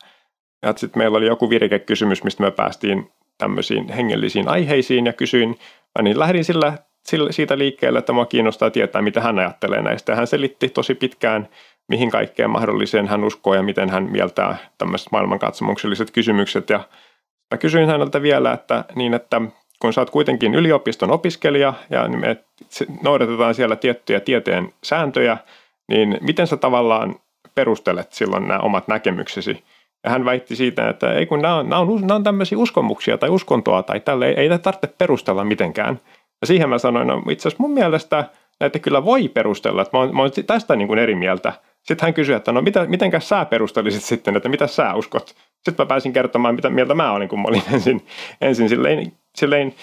ja sitten meillä oli joku virikekysymys, mistä me päästiin tämmöisiin hengellisiin aiheisiin ja kysyin, niin lähdin sillä, sillä, siitä liikkeelle, että mua kiinnostaa tietää, mitä hän ajattelee näistä. Hän selitti tosi pitkään, mihin kaikkeen mahdolliseen hän uskoo ja miten hän mieltää tämmöiset maailmankatsomukselliset kysymykset. Ja mä kysyin häneltä vielä, että niin, että kun sä oot kuitenkin yliopiston opiskelija ja me noudatetaan siellä tiettyjä tieteen sääntöjä, niin miten sä tavallaan perustelet silloin nämä omat näkemyksesi? Ja hän väitti siitä, että ei kun nämä on, nämä on, nämä on tämmöisiä uskomuksia tai uskontoa tai tälle ei, ei tarvitse perustella mitenkään. Ja siihen mä sanoin, no itse asiassa mun mielestä näitä kyllä voi perustella, että mä oon, mä oon tästä niin kuin eri mieltä. Sitten hän kysyi, että no mitä, mitenkäs sä perustelisit sitten, että mitä sä uskot? Sitten mä pääsin kertomaan, mitä mieltä mä olin, kun mä olin ensin, ensin silleen, silleen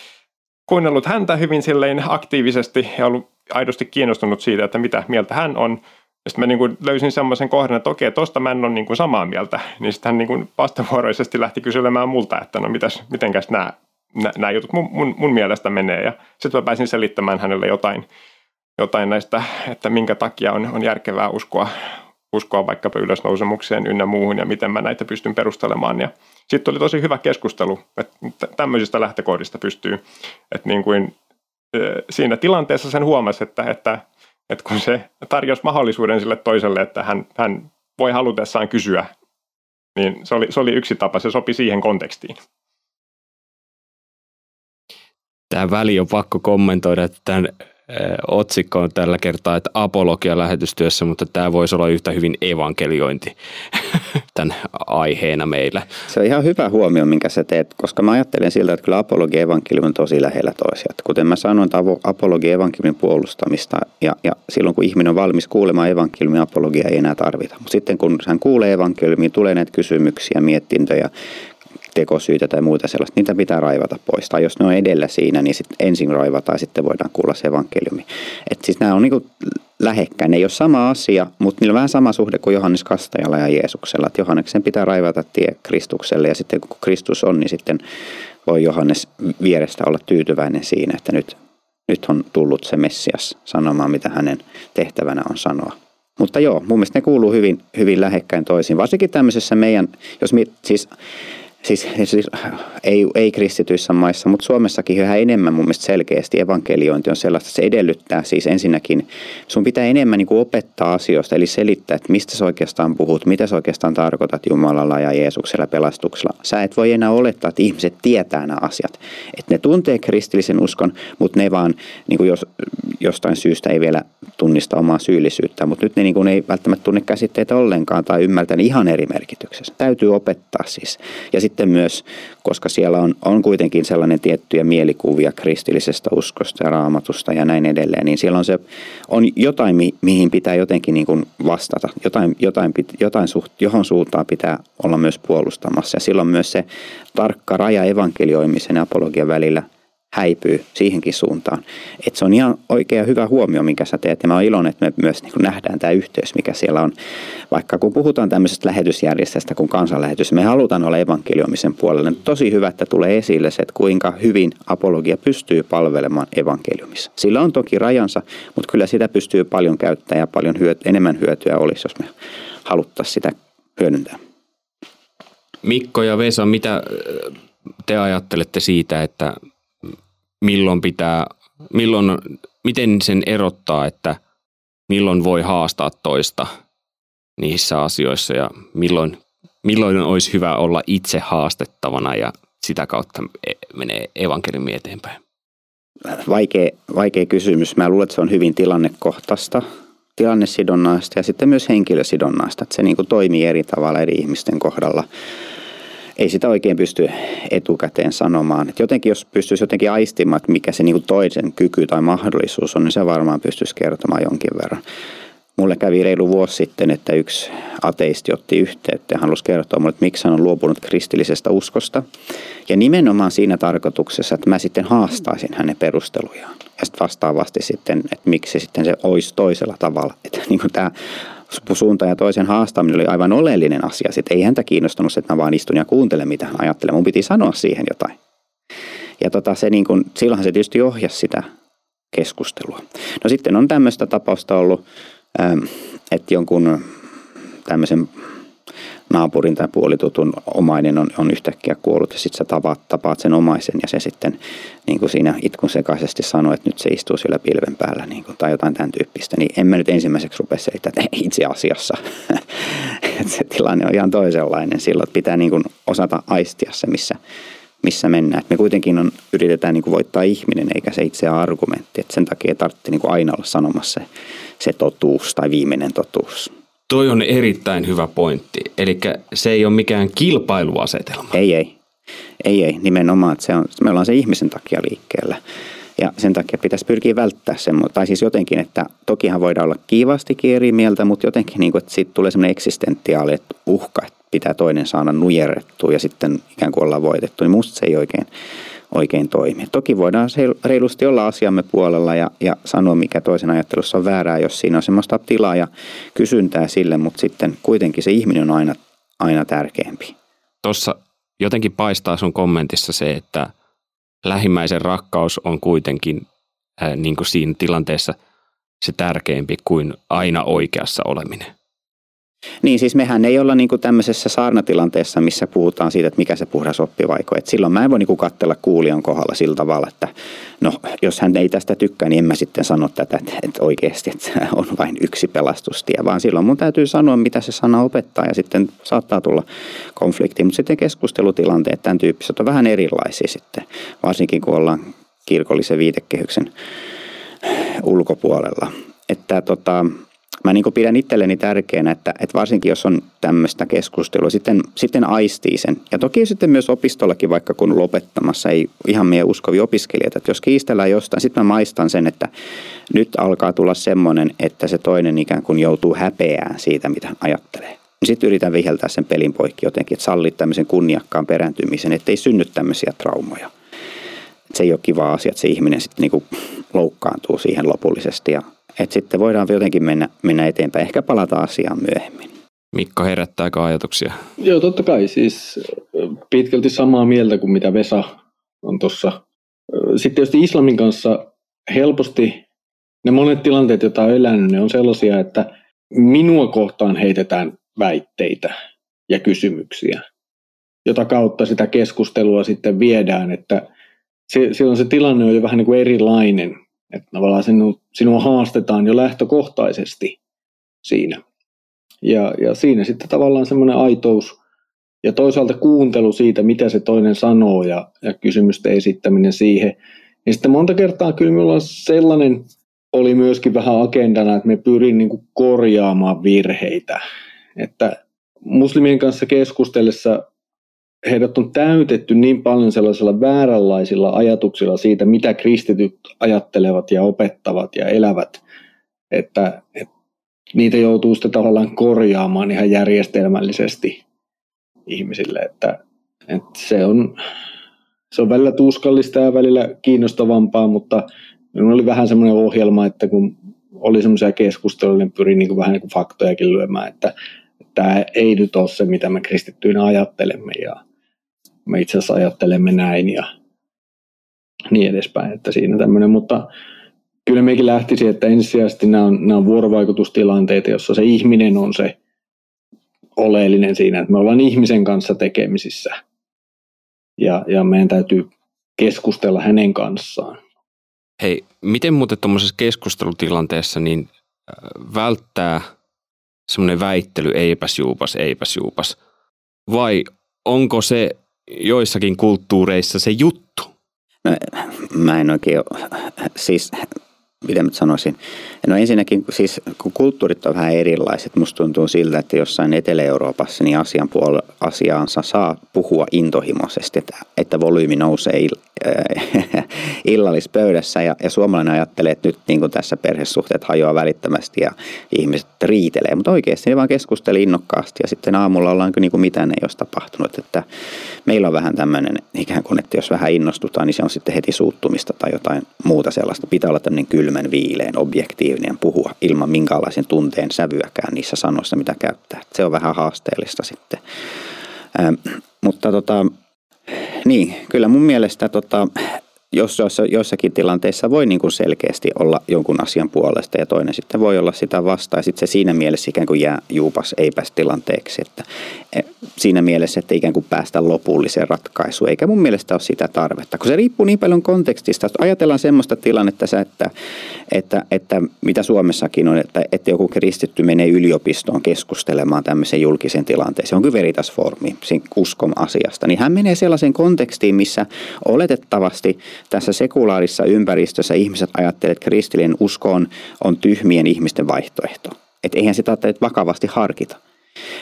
kuunnellut häntä hyvin silleen aktiivisesti ja ollut aidosti kiinnostunut siitä, että mitä mieltä hän on. Ja sitten mä niin kuin löysin semmoisen kohdan, että okei, tosta mä en ole niin kuin samaa mieltä. Niin sitten hän niin kuin vastavuoroisesti lähti kyselemään multa, että no mitäs, mitenkäs nämä, nämä jutut mun, mun, mun mielestä menee. Ja sitten mä pääsin selittämään hänelle jotain, jotain näistä, että minkä takia on, on järkevää uskoa, uskoa vaikkapa ylösnousemukseen ynnä muuhun ja miten mä näitä pystyn perustelemaan. Ja sitten oli tosi hyvä keskustelu, että tämmöisistä lähtökohdista pystyy, että niin kuin, siinä tilanteessa sen huomasi, että, että, että kun se tarjosi mahdollisuuden sille toiselle, että hän, hän voi halutessaan kysyä, niin se oli, se oli yksi tapa, se sopi siihen kontekstiin. Tämä väli on pakko kommentoida, että tämän otsikko on tällä kertaa, että apologia lähetystyössä, mutta tämä voisi olla yhtä hyvin evankeliointi tämän aiheena meillä. Se on ihan hyvä huomio, minkä sä teet, koska mä ajattelen siltä, että kyllä apologia evankeliumi on tosi lähellä toisiaan. Kuten mä sanoin, että apologia evankeliumin puolustamista ja, ja silloin kun ihminen on valmis kuulemaan evankeliumia, apologia ei enää tarvita. Mutta sitten kun hän kuulee evankeliumia, tulee näitä kysymyksiä, miettintöjä, tekosyitä tai muuta sellaista, niitä pitää raivata pois. Tai jos ne on edellä siinä, niin sitten ensin raivataan ja sitten voidaan kuulla se evankeliumi. Et siis nämä on niin lähekkäin. Ne ei ole sama asia, mutta niillä on vähän sama suhde kuin Johannes Kastajalla ja Jeesuksella. Että Johanneksen pitää raivata tie Kristukselle ja sitten kun Kristus on, niin sitten voi Johannes vierestä olla tyytyväinen siinä, että nyt, nyt on tullut se Messias sanomaan, mitä hänen tehtävänä on sanoa. Mutta joo, mun mielestä ne kuuluu hyvin, hyvin lähekkäin toisiin. Varsinkin tämmöisessä meidän, jos mi, siis siis, siis ei, ei kristityissä maissa, mutta Suomessakin yhä enemmän mun mielestä selkeästi evankeliointi on sellaista, että se edellyttää siis ensinnäkin, sun pitää enemmän niin kuin opettaa asioista, eli selittää, että mistä sä oikeastaan puhut, mitä sä oikeastaan tarkoitat Jumalalla ja Jeesuksella pelastuksella. Sä et voi enää olettaa, että ihmiset tietää nämä asiat. Että ne tuntee kristillisen uskon, mutta ne vaan niin kuin jos, jostain syystä ei vielä tunnista omaa syyllisyyttä, mutta nyt ne niin kuin ei välttämättä tunne käsitteitä ollenkaan tai ymmärtää ihan eri merkityksessä. Täytyy opettaa siis. Ja sitten myös, koska siellä on, on kuitenkin sellainen tiettyjä mielikuvia kristillisestä uskosta ja raamatusta ja näin edelleen, niin siellä on, se, on jotain, mi, mihin pitää jotenkin niin kuin vastata, jotain, jotain, jotain suht, johon suuntaan pitää olla myös puolustamassa. Ja silloin myös se tarkka raja evankelioimisen ja apologian välillä – häipyy siihenkin suuntaan. Et se on ihan oikea hyvä huomio, minkä sä teet. Ja mä oon iloinen, että me myös niin nähdään tämä yhteys, mikä siellä on. Vaikka kun puhutaan tämmöisestä lähetysjärjestöstä kuin kansanlähetys, me halutaan olla evankeliumisen puolella. Niin tosi hyvä, että tulee esille se, että kuinka hyvin apologia pystyy palvelemaan evankeliumissa. Sillä on toki rajansa, mutta kyllä sitä pystyy paljon käyttämään ja paljon hyöt, enemmän hyötyä olisi, jos me haluttaisiin sitä hyödyntää. Mikko ja Vesa, mitä te ajattelette siitä, että milloin pitää, milloin, miten sen erottaa, että milloin voi haastaa toista niissä asioissa ja milloin, milloin olisi hyvä olla itse haastettavana ja sitä kautta e, menee evankeliumi eteenpäin? Vaikea, vaikea kysymys. Mä luulen, että se on hyvin tilannekohtaista, tilannesidonnaista ja sitten myös henkilösidonnaista. Että se niin kuin toimii eri tavalla eri ihmisten kohdalla ei sitä oikein pysty etukäteen sanomaan. Et jotenkin jos pystyisi jotenkin aistimaan, että mikä se niin toisen kyky tai mahdollisuus on, niin se varmaan pystyisi kertomaan jonkin verran. Mulle kävi reilu vuosi sitten, että yksi ateisti otti yhteyttä ja halusi kertoa mulle, että miksi hän on luopunut kristillisestä uskosta. Ja nimenomaan siinä tarkoituksessa, että mä sitten haastaisin hänen perustelujaan. Ja sitten vastaavasti sitten, että miksi sitten se olisi toisella tavalla. Että niin kuin tämä suuntaan ja toisen haastaminen oli aivan oleellinen asia. Sitten ei häntä kiinnostanut että mä vaan istun ja kuuntelen, mitä hän ajattelee. Mun piti sanoa siihen jotain. Ja tota, se niin kuin, silloinhan se tietysti ohjasi sitä keskustelua. No sitten on tämmöistä tapausta ollut, että jonkun tämmöisen naapurin tai puolitutun omainen on, on yhtäkkiä kuollut ja sitten sä tapaat, tapaat sen omaisen ja se sitten niin kuin siinä itkun sekaisesti sanoo, että nyt se istuu siellä pilven päällä niin kuin, tai jotain tämän tyyppistä, niin en mä nyt ensimmäiseksi rupea selittämään, että itse asiassa että se tilanne on ihan toisenlainen. Silloin pitää niin kuin osata aistia se, missä, missä mennään. Et me kuitenkin on, yritetään niin kuin voittaa ihminen eikä se itse argumentti. Et sen takia ei tarvitse niin kuin aina olla sanomassa se, se totuus tai viimeinen totuus. Toi on erittäin hyvä pointti. Eli se ei ole mikään kilpailuasetelma. Ei, ei. Ei, ei. Nimenomaan, että se on, me ollaan se ihmisen takia liikkeellä. Ja sen takia pitäisi pyrkiä välttää sen, tai siis jotenkin, että tokihan voidaan olla kiivastikin eri mieltä, mutta jotenkin, niin kuin, että siitä tulee semmoinen eksistentiaali että uhka, että pitää toinen saada nujerrettua ja sitten ikään kuin ollaan voitettu, niin musta se ei oikein oikein toimi. Toki voidaan reilusti olla asiamme puolella ja, ja sanoa, mikä toisen ajattelussa on väärää, jos siinä on semmoista tilaa ja kysyntää sille, mutta sitten kuitenkin se ihminen on aina, aina tärkeämpi. Tuossa jotenkin paistaa sun kommentissa se, että lähimmäisen rakkaus on kuitenkin äh, niin kuin siinä tilanteessa se tärkeämpi kuin aina oikeassa oleminen. Niin siis mehän ei olla niin tämmöisessä saarnatilanteessa, missä puhutaan siitä, että mikä se puhdas oppivaiko. Et silloin mä en voi niin katsella kuulijan kohdalla sillä tavalla, että no jos hän ei tästä tykkää, niin en mä sitten sano tätä, että, että oikeasti että on vain yksi pelastustie. Vaan silloin mun täytyy sanoa, mitä se sana opettaa ja sitten saattaa tulla konflikti. Mutta sitten keskustelutilanteet tämän tyyppiset on vähän erilaisia sitten, varsinkin kun ollaan kirkollisen viitekehyksen ulkopuolella. Että tota, mä niin pidän itselleni tärkeänä, että, että varsinkin jos on tämmöistä keskustelua, sitten, sitten aistii sen. Ja toki sitten myös opistollakin, vaikka kun lopettamassa, ei ihan meidän uskovi opiskelijat, että jos kiistellään jostain, sitten mä maistan sen, että nyt alkaa tulla semmoinen, että se toinen ikään kuin joutuu häpeään siitä, mitä ajattelee. Sitten yritän viheltää sen pelin poikki jotenkin, että sallit tämmöisen kunniakkaan perääntymisen, ettei synny tämmöisiä traumoja. Se ei ole kiva asia, että se ihminen sitten niin loukkaantuu siihen lopullisesti ja että sitten voidaan jotenkin mennä, mennä eteenpäin. Ehkä palata asiaan myöhemmin. Mikko, herättääkö ajatuksia? Joo, totta kai. Siis pitkälti samaa mieltä kuin mitä Vesa on tuossa. Sitten tietysti islamin kanssa helposti ne monet tilanteet, joita on elänyt, ne on sellaisia, että minua kohtaan heitetään väitteitä ja kysymyksiä, jota kautta sitä keskustelua sitten viedään, että se, silloin se tilanne on jo vähän niin kuin erilainen että tavallaan sinua, sinua haastetaan jo lähtökohtaisesti siinä. Ja, ja siinä sitten tavallaan semmoinen aitous ja toisaalta kuuntelu siitä, mitä se toinen sanoo ja, ja kysymysten esittäminen siihen. Ja sitten monta kertaa kyllä minulla sellainen oli myöskin vähän agendana, että me pyrin niin korjaamaan virheitä. Että muslimien kanssa keskustellessa heidät on täytetty niin paljon sellaisilla vääränlaisilla ajatuksilla siitä, mitä kristityt ajattelevat ja opettavat ja elävät, että, että niitä joutuu sitten tavallaan korjaamaan ihan järjestelmällisesti ihmisille, että, että se, on, se on välillä tuskallista ja välillä kiinnostavampaa, mutta minulla oli vähän semmoinen ohjelma, että kun oli semmoisia keskusteluja, niin pyrin niin kuin vähän niin kuin faktojakin lyömään, että tämä ei nyt ole se, mitä me kristittyinä ajattelemme ja me itse asiassa ajattelemme näin ja niin edespäin, että siinä tämmöinen, mutta kyllä mekin lähtisi, että ensisijaisesti nämä on, nämä on vuorovaikutustilanteita, jossa se ihminen on se oleellinen siinä, että me ollaan ihmisen kanssa tekemisissä ja, ja meidän täytyy keskustella hänen kanssaan. Hei, miten muuten tuommoisessa keskustelutilanteessa niin välttää semmoinen väittely, eipäs juupas, eipäs juupas. vai onko se joissakin kulttuureissa se juttu? No, mä en oikein, siis miten mä sanoisin, no ensinnäkin siis kun kulttuurit on vähän erilaiset, musta tuntuu siltä, että jossain Etelä-Euroopassa niin asian puol- asiaansa saa puhua intohimoisesti, että, että volyymi nousee illallispöydässä ja, ja suomalainen ajattelee, että nyt niin kuin tässä perhesuhteet hajoaa välittömästi ja ihmiset riitelee, mutta oikeasti ne vaan keskusteli innokkaasti ja sitten aamulla ollaan niin kuin mitään ei olisi tapahtunut, että meillä on vähän tämmöinen ikään kuin, että jos vähän innostutaan, niin se on sitten heti suuttumista tai jotain muuta sellaista. Pitää olla tämmöinen kylmän viileen, objektiivinen puhua ilman minkäänlaisen tunteen sävyäkään niissä sanoissa, mitä käyttää. Se on vähän haasteellista sitten. Ähm, mutta tota, niin, kyllä mun mielestä tota, jos joissakin tilanteissa voi niin kuin selkeästi olla jonkun asian puolesta ja toinen sitten voi olla sitä vastaan. Sitten se siinä mielessä ikään kuin jää juupas eipäs tilanteeksi. Että e, siinä mielessä, että ikään kuin päästä lopulliseen ratkaisuun. Eikä mun mielestä ole sitä tarvetta, kun se riippuu niin paljon kontekstista. Ajatellaan semmoista tilannetta, että, että, että mitä Suomessakin on, että, että joku kristitty menee yliopistoon keskustelemaan tämmöisen julkisen tilanteeseen, onkin veritasformi, uskon asiasta, niin hän menee sellaiseen kontekstiin, missä oletettavasti tässä sekulaarissa ympäristössä ihmiset ajattelevat, että kristillinen usko on, on tyhmien ihmisten vaihtoehto. Että eihän sitä tarvitse vakavasti harkita.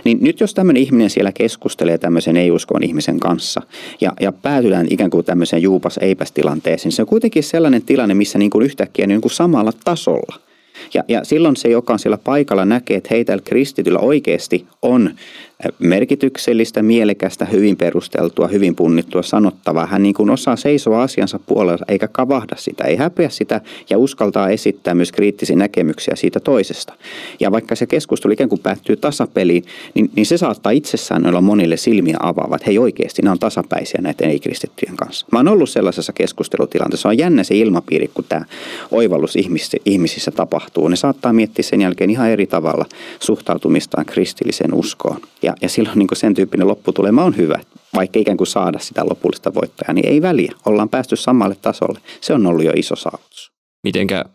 Niin nyt jos tämmöinen ihminen siellä keskustelee tämmöisen ei-uskon ihmisen kanssa ja, ja päätytään ikään kuin tämmöiseen juupas eipäs tilanteeseen, se on kuitenkin sellainen tilanne, missä niin kuin yhtäkkiä niin kuin samalla tasolla. Ja, ja silloin se, joka on siellä paikalla, näkee, että heitä kristityllä oikeasti on merkityksellistä, mielekästä, hyvin perusteltua, hyvin punnittua sanottavaa. Hän niin kuin osaa seisoa asiansa puolella eikä kavahda sitä, ei häpeä sitä ja uskaltaa esittää myös kriittisiä näkemyksiä siitä toisesta. Ja vaikka se keskustelu ikään kuin päättyy tasapeliin, niin, niin se saattaa itsessään olla monille silmiä avaava, että hei oikeasti nämä on tasapäisiä näiden ei-kristittyjen kanssa. Mä oon ollut sellaisessa keskustelutilanteessa, on jännä se ilmapiiri, kun tämä oivallus ihmisissä tapahtuu. Ne saattaa miettiä sen jälkeen ihan eri tavalla suhtautumistaan kristilliseen uskoon. Ja, ja silloin niin sen tyyppinen lopputulema on hyvä. Vaikka ikään kuin saada sitä lopullista voittajaa, niin ei väliä. Ollaan päästy samalle tasolle. Se on ollut jo iso saavutus. Mitenkä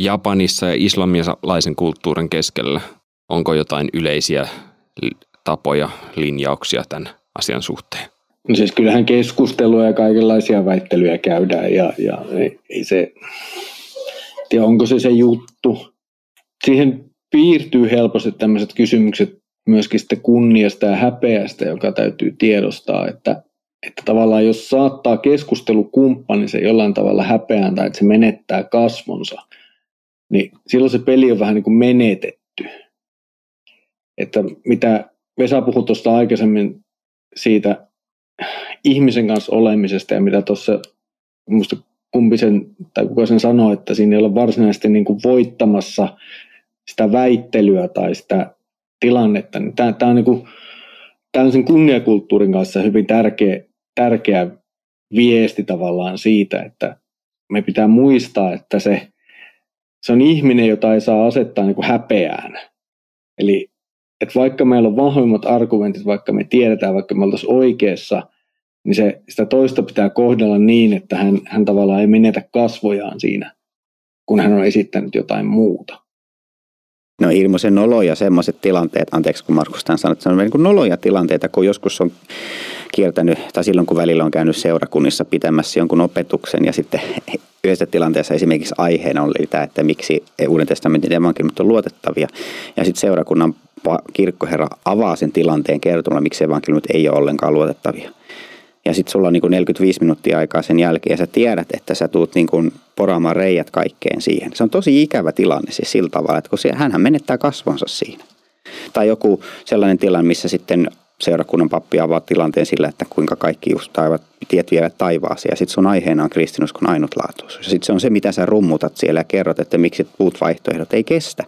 Japanissa ja islamilaisen kulttuurin keskellä, onko jotain yleisiä tapoja, linjauksia tämän asian suhteen? No siis kyllähän keskustelua ja kaikenlaisia väittelyjä käydään ja, ja ei se, tiedä onko se se juttu. Siihen piirtyy helposti tämmöiset kysymykset myöskin sitten kunniasta ja häpeästä, joka täytyy tiedostaa, että, että tavallaan jos saattaa keskustelukumppani se jollain tavalla häpeään tai että se menettää kasvonsa, niin silloin se peli on vähän niin kuin menetetty. Että mitä Vesa puhui tuosta aikaisemmin siitä ihmisen kanssa olemisesta ja mitä tuossa minusta kumpi sen, tai kuka sen sanoi, että siinä ei ole varsinaisesti niin kuin voittamassa sitä väittelyä tai sitä tilannetta, niin tämä, tämä on niin kuin, tällaisen kunniakulttuurin kanssa hyvin tärkeä, tärkeä viesti tavallaan siitä, että me pitää muistaa, että se, se on ihminen, jota ei saa asettaa niin kuin häpeään. Eli että vaikka meillä on vahvimmat argumentit, vaikka me tiedetään, vaikka me oltaisiin oikeassa, niin se, sitä toista pitää kohdella niin, että hän, hän tavallaan ei menetä kasvojaan siinä, kun hän on esittänyt jotain muuta ne on hirmuisen noloja semmoiset tilanteet, anteeksi kun Markus tämän sanoi, että se on niin kuin noloja tilanteita, kun joskus on kiertänyt, tai silloin kun välillä on käynyt seurakunnissa pitämässä jonkun opetuksen ja sitten yhdessä tilanteessa esimerkiksi aiheena oli tämä, että miksi Uuden testamentin evankeliumit on luotettavia. Ja sitten seurakunnan kirkkoherra avaa sen tilanteen kertomalla, miksi evankeliumit ei ole ollenkaan luotettavia ja sitten sulla on niin kuin 45 minuuttia aikaa sen jälkeen ja sä tiedät, että sä tuut niin kuin poraamaan reijät kaikkeen siihen. Se on tosi ikävä tilanne siis sillä tavalla, että kun se, hänhän menettää kasvonsa siinä. Tai joku sellainen tilanne, missä sitten seurakunnan pappi avaa tilanteen sillä, että kuinka kaikki just taivat, tiet vievät taivaaseen. Ja sitten sun aiheena on kristinuskon ainutlaatuisuus. Ja sitten se on se, mitä sä rummutat siellä ja kerrot, että miksi muut vaihtoehdot ei kestä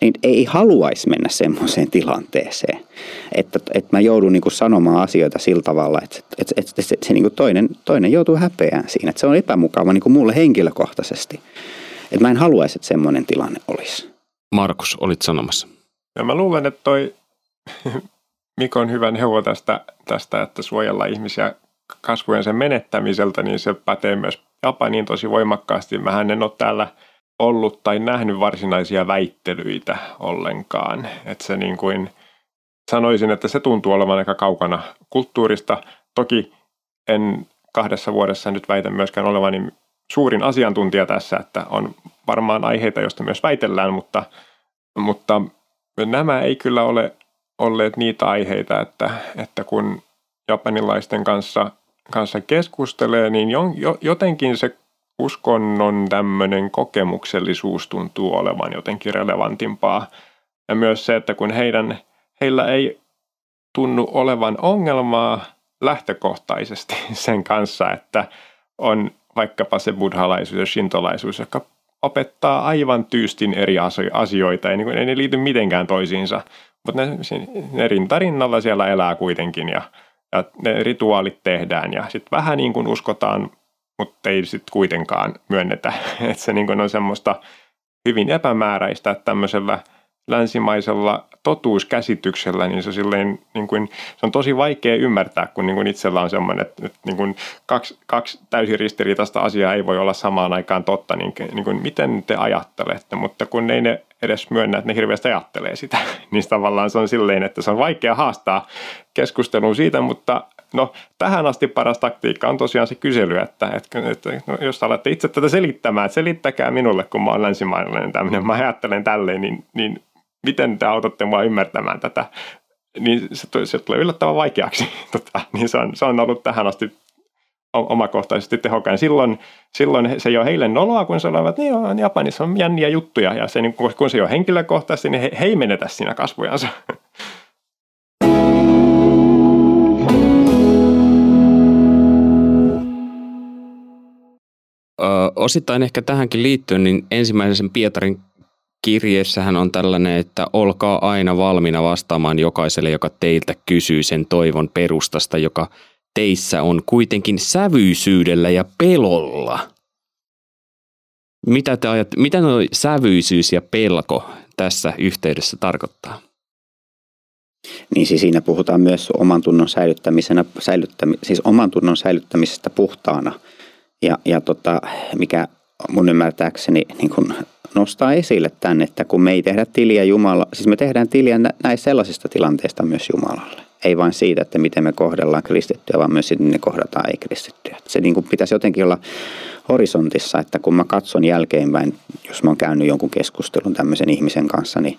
niin ei haluaisi mennä semmoiseen tilanteeseen, että, että mä joudun niin kuin sanomaan asioita sillä tavalla, että, että, että, että se, se niin kuin toinen, toinen joutuu häpeään siinä, että se on epämukava niin kuin mulle henkilökohtaisesti. Että mä en haluaisi, että semmoinen tilanne olisi. Markus, olit sanomassa. Ja mä luulen, että toi Mikon hyvä neuvo tästä, tästä, että suojellaan ihmisiä kasvujen sen menettämiseltä, niin se pätee myös Japaniin tosi voimakkaasti. Mähän en ole täällä – ollut tai nähnyt varsinaisia väittelyitä ollenkaan. Että se niin kuin, sanoisin, että se tuntuu olevan aika kaukana kulttuurista. Toki en kahdessa vuodessa nyt väitä myöskään olevani suurin asiantuntija tässä, että on varmaan aiheita, joista myös väitellään, mutta, mutta nämä ei kyllä ole olleet niitä aiheita, että, että kun japanilaisten kanssa, kanssa keskustelee, niin jo, jo, jotenkin se uskonnon tämmöinen kokemuksellisuus tuntuu olevan jotenkin relevantimpaa. Ja myös se, että kun heidän, heillä ei tunnu olevan ongelmaa lähtökohtaisesti sen kanssa, että on vaikkapa se buddhalaisuus ja shintolaisuus, joka opettaa aivan tyystin eri asioita, ei, niin ei ne liity mitenkään toisiinsa, mutta ne, ne rinta siellä elää kuitenkin ja, ja ne rituaalit tehdään ja sitten vähän niin kuin uskotaan, mutta ei sitten kuitenkaan myönnetä, että se niin on semmoista hyvin epämääräistä, että tämmöisellä – länsimaisella totuuskäsityksellä, niin se, silleen, niin kuin, se on tosi vaikea ymmärtää, kun niin kuin itsellä on semmoinen, että, että niin kuin kaksi, kaksi täysin ristiriitaista asiaa ei voi olla samaan aikaan totta, niin, niin kuin, miten te ajattelette, mutta kun ei ne edes myönnä, että ne hirveästi ajattelee sitä, niin tavallaan se on silleen, että se on vaikea haastaa keskustelua siitä, mutta No tähän asti paras taktiikka on tosiaan se kysely, että, että, että no, jos alatte itse tätä selittämään, että selittäkää minulle, kun mä oon länsimainen tämmöinen, mä ajattelen tälleen, niin, niin miten te autatte mua ymmärtämään tätä, niin se, se tulee yllättävän vaikeaksi. Tota, niin se on, se on ollut tähän asti omakohtaisesti tehokkain. Silloin, silloin se ei ole heille noloa, kun se olevat, niin on, Japanissa on jänniä juttuja, ja se, niin kun se ei ole henkilökohtaisesti, niin he, he ei menetä siinä kasvojansa. osittain ehkä tähänkin liittyen, niin ensimmäisen Pietarin kirjeessähän on tällainen, että olkaa aina valmiina vastaamaan jokaiselle, joka teiltä kysyy sen toivon perustasta, joka teissä on kuitenkin sävyisyydellä ja pelolla. Mitä, te ajat, mitä nuo sävyisyys ja pelko tässä yhteydessä tarkoittaa? Niin siis siinä puhutaan myös oman tunnon säilyttämisenä, säilyttämi, siis oman tunnon säilyttämisestä puhtaana. Ja, ja tota, mikä mun ymmärtääkseni niin kun nostaa esille tämän, että kun me ei tehdä tiliä Jumala, siis me tehdään tiliä näistä sellaisista tilanteista myös Jumalalle. Ei vain siitä, että miten me kohdellaan kristittyä, vaan myös siitä, miten kohdataan ei-kristittyä. Se niin kuin pitäisi jotenkin olla horisontissa, että kun mä katson jälkeenpäin, jos mä oon käynyt jonkun keskustelun tämmöisen ihmisen kanssa, niin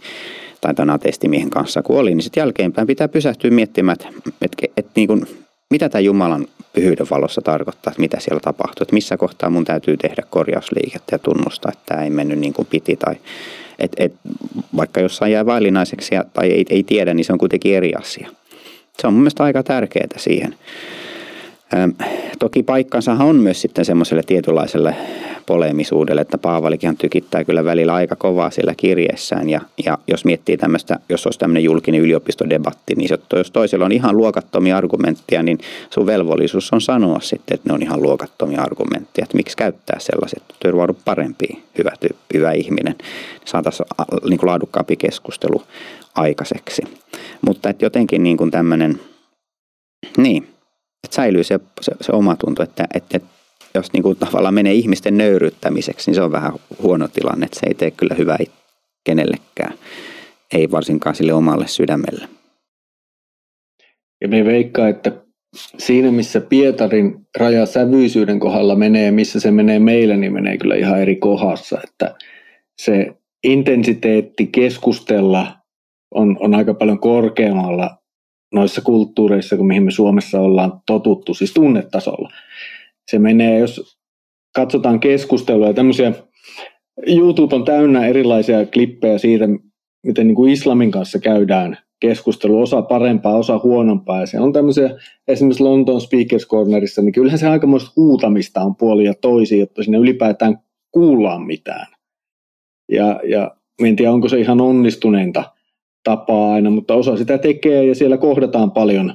tai tämän ateistimiehen kanssa kun oli, niin sitten jälkeenpäin pitää pysähtyä miettimään, että, että, että niin kuin, mitä tämä Jumalan pyhyyden valossa tarkoittaa, että mitä siellä tapahtuu, että missä kohtaa mun täytyy tehdä korjausliikettä ja tunnustaa, että tämä ei mennyt niin kuin piti tai et, et, vaikka jossain jää vaillinaiseksi tai ei, ei tiedä, niin se on kuitenkin eri asia. Se on mun mielestä aika tärkeää siihen. Toki paikkansa on myös sitten semmoiselle tietynlaiselle polemisuudelle, että Paavalikin tykittää kyllä välillä aika kovaa siellä kirjeessään. Ja, ja jos miettii tämmöistä, jos olisi tämmöinen julkinen yliopistodebatti, niin jos toisella on ihan luokattomia argumentteja, niin sun velvollisuus on sanoa sitten, että ne on ihan luokattomia argumentteja. Että miksi käyttää sellaiset, että parempi hyvä, tyyppi, hyvä ihminen. Saataisiin niin laadukkaampi keskustelu aikaiseksi. Mutta että jotenkin niin kuin tämmöinen, niin, että säilyy se, se, se omatunto, että, että, jos niin kuin tavallaan menee ihmisten nöyryttämiseksi, niin se on vähän huono tilanne, että se ei tee kyllä hyvää kenellekään, ei varsinkaan sille omalle sydämelle. Ja me veikkaa, että siinä missä Pietarin raja sävyisyyden kohdalla menee, missä se menee meillä, niin menee kyllä ihan eri kohdassa, että se intensiteetti keskustella on, on aika paljon korkeammalla noissa kulttuureissa kuin mihin me Suomessa ollaan totuttu, siis tunnetasolla. Se menee, jos katsotaan keskustelua ja tämmöisiä, YouTube on täynnä erilaisia klippejä siitä, miten niin kuin islamin kanssa käydään keskustelu, osa parempaa, osa huonompaa. Ja siellä on tämmöisiä, esimerkiksi Lontoon Speakers Cornerissa, niin kyllähän se aikamoista huutamista on puoli ja toisi, jotta sinne ylipäätään kuullaan mitään. Ja, ja en tiedä, onko se ihan onnistuneinta tapaa aina, mutta osa sitä tekee ja siellä kohdataan paljon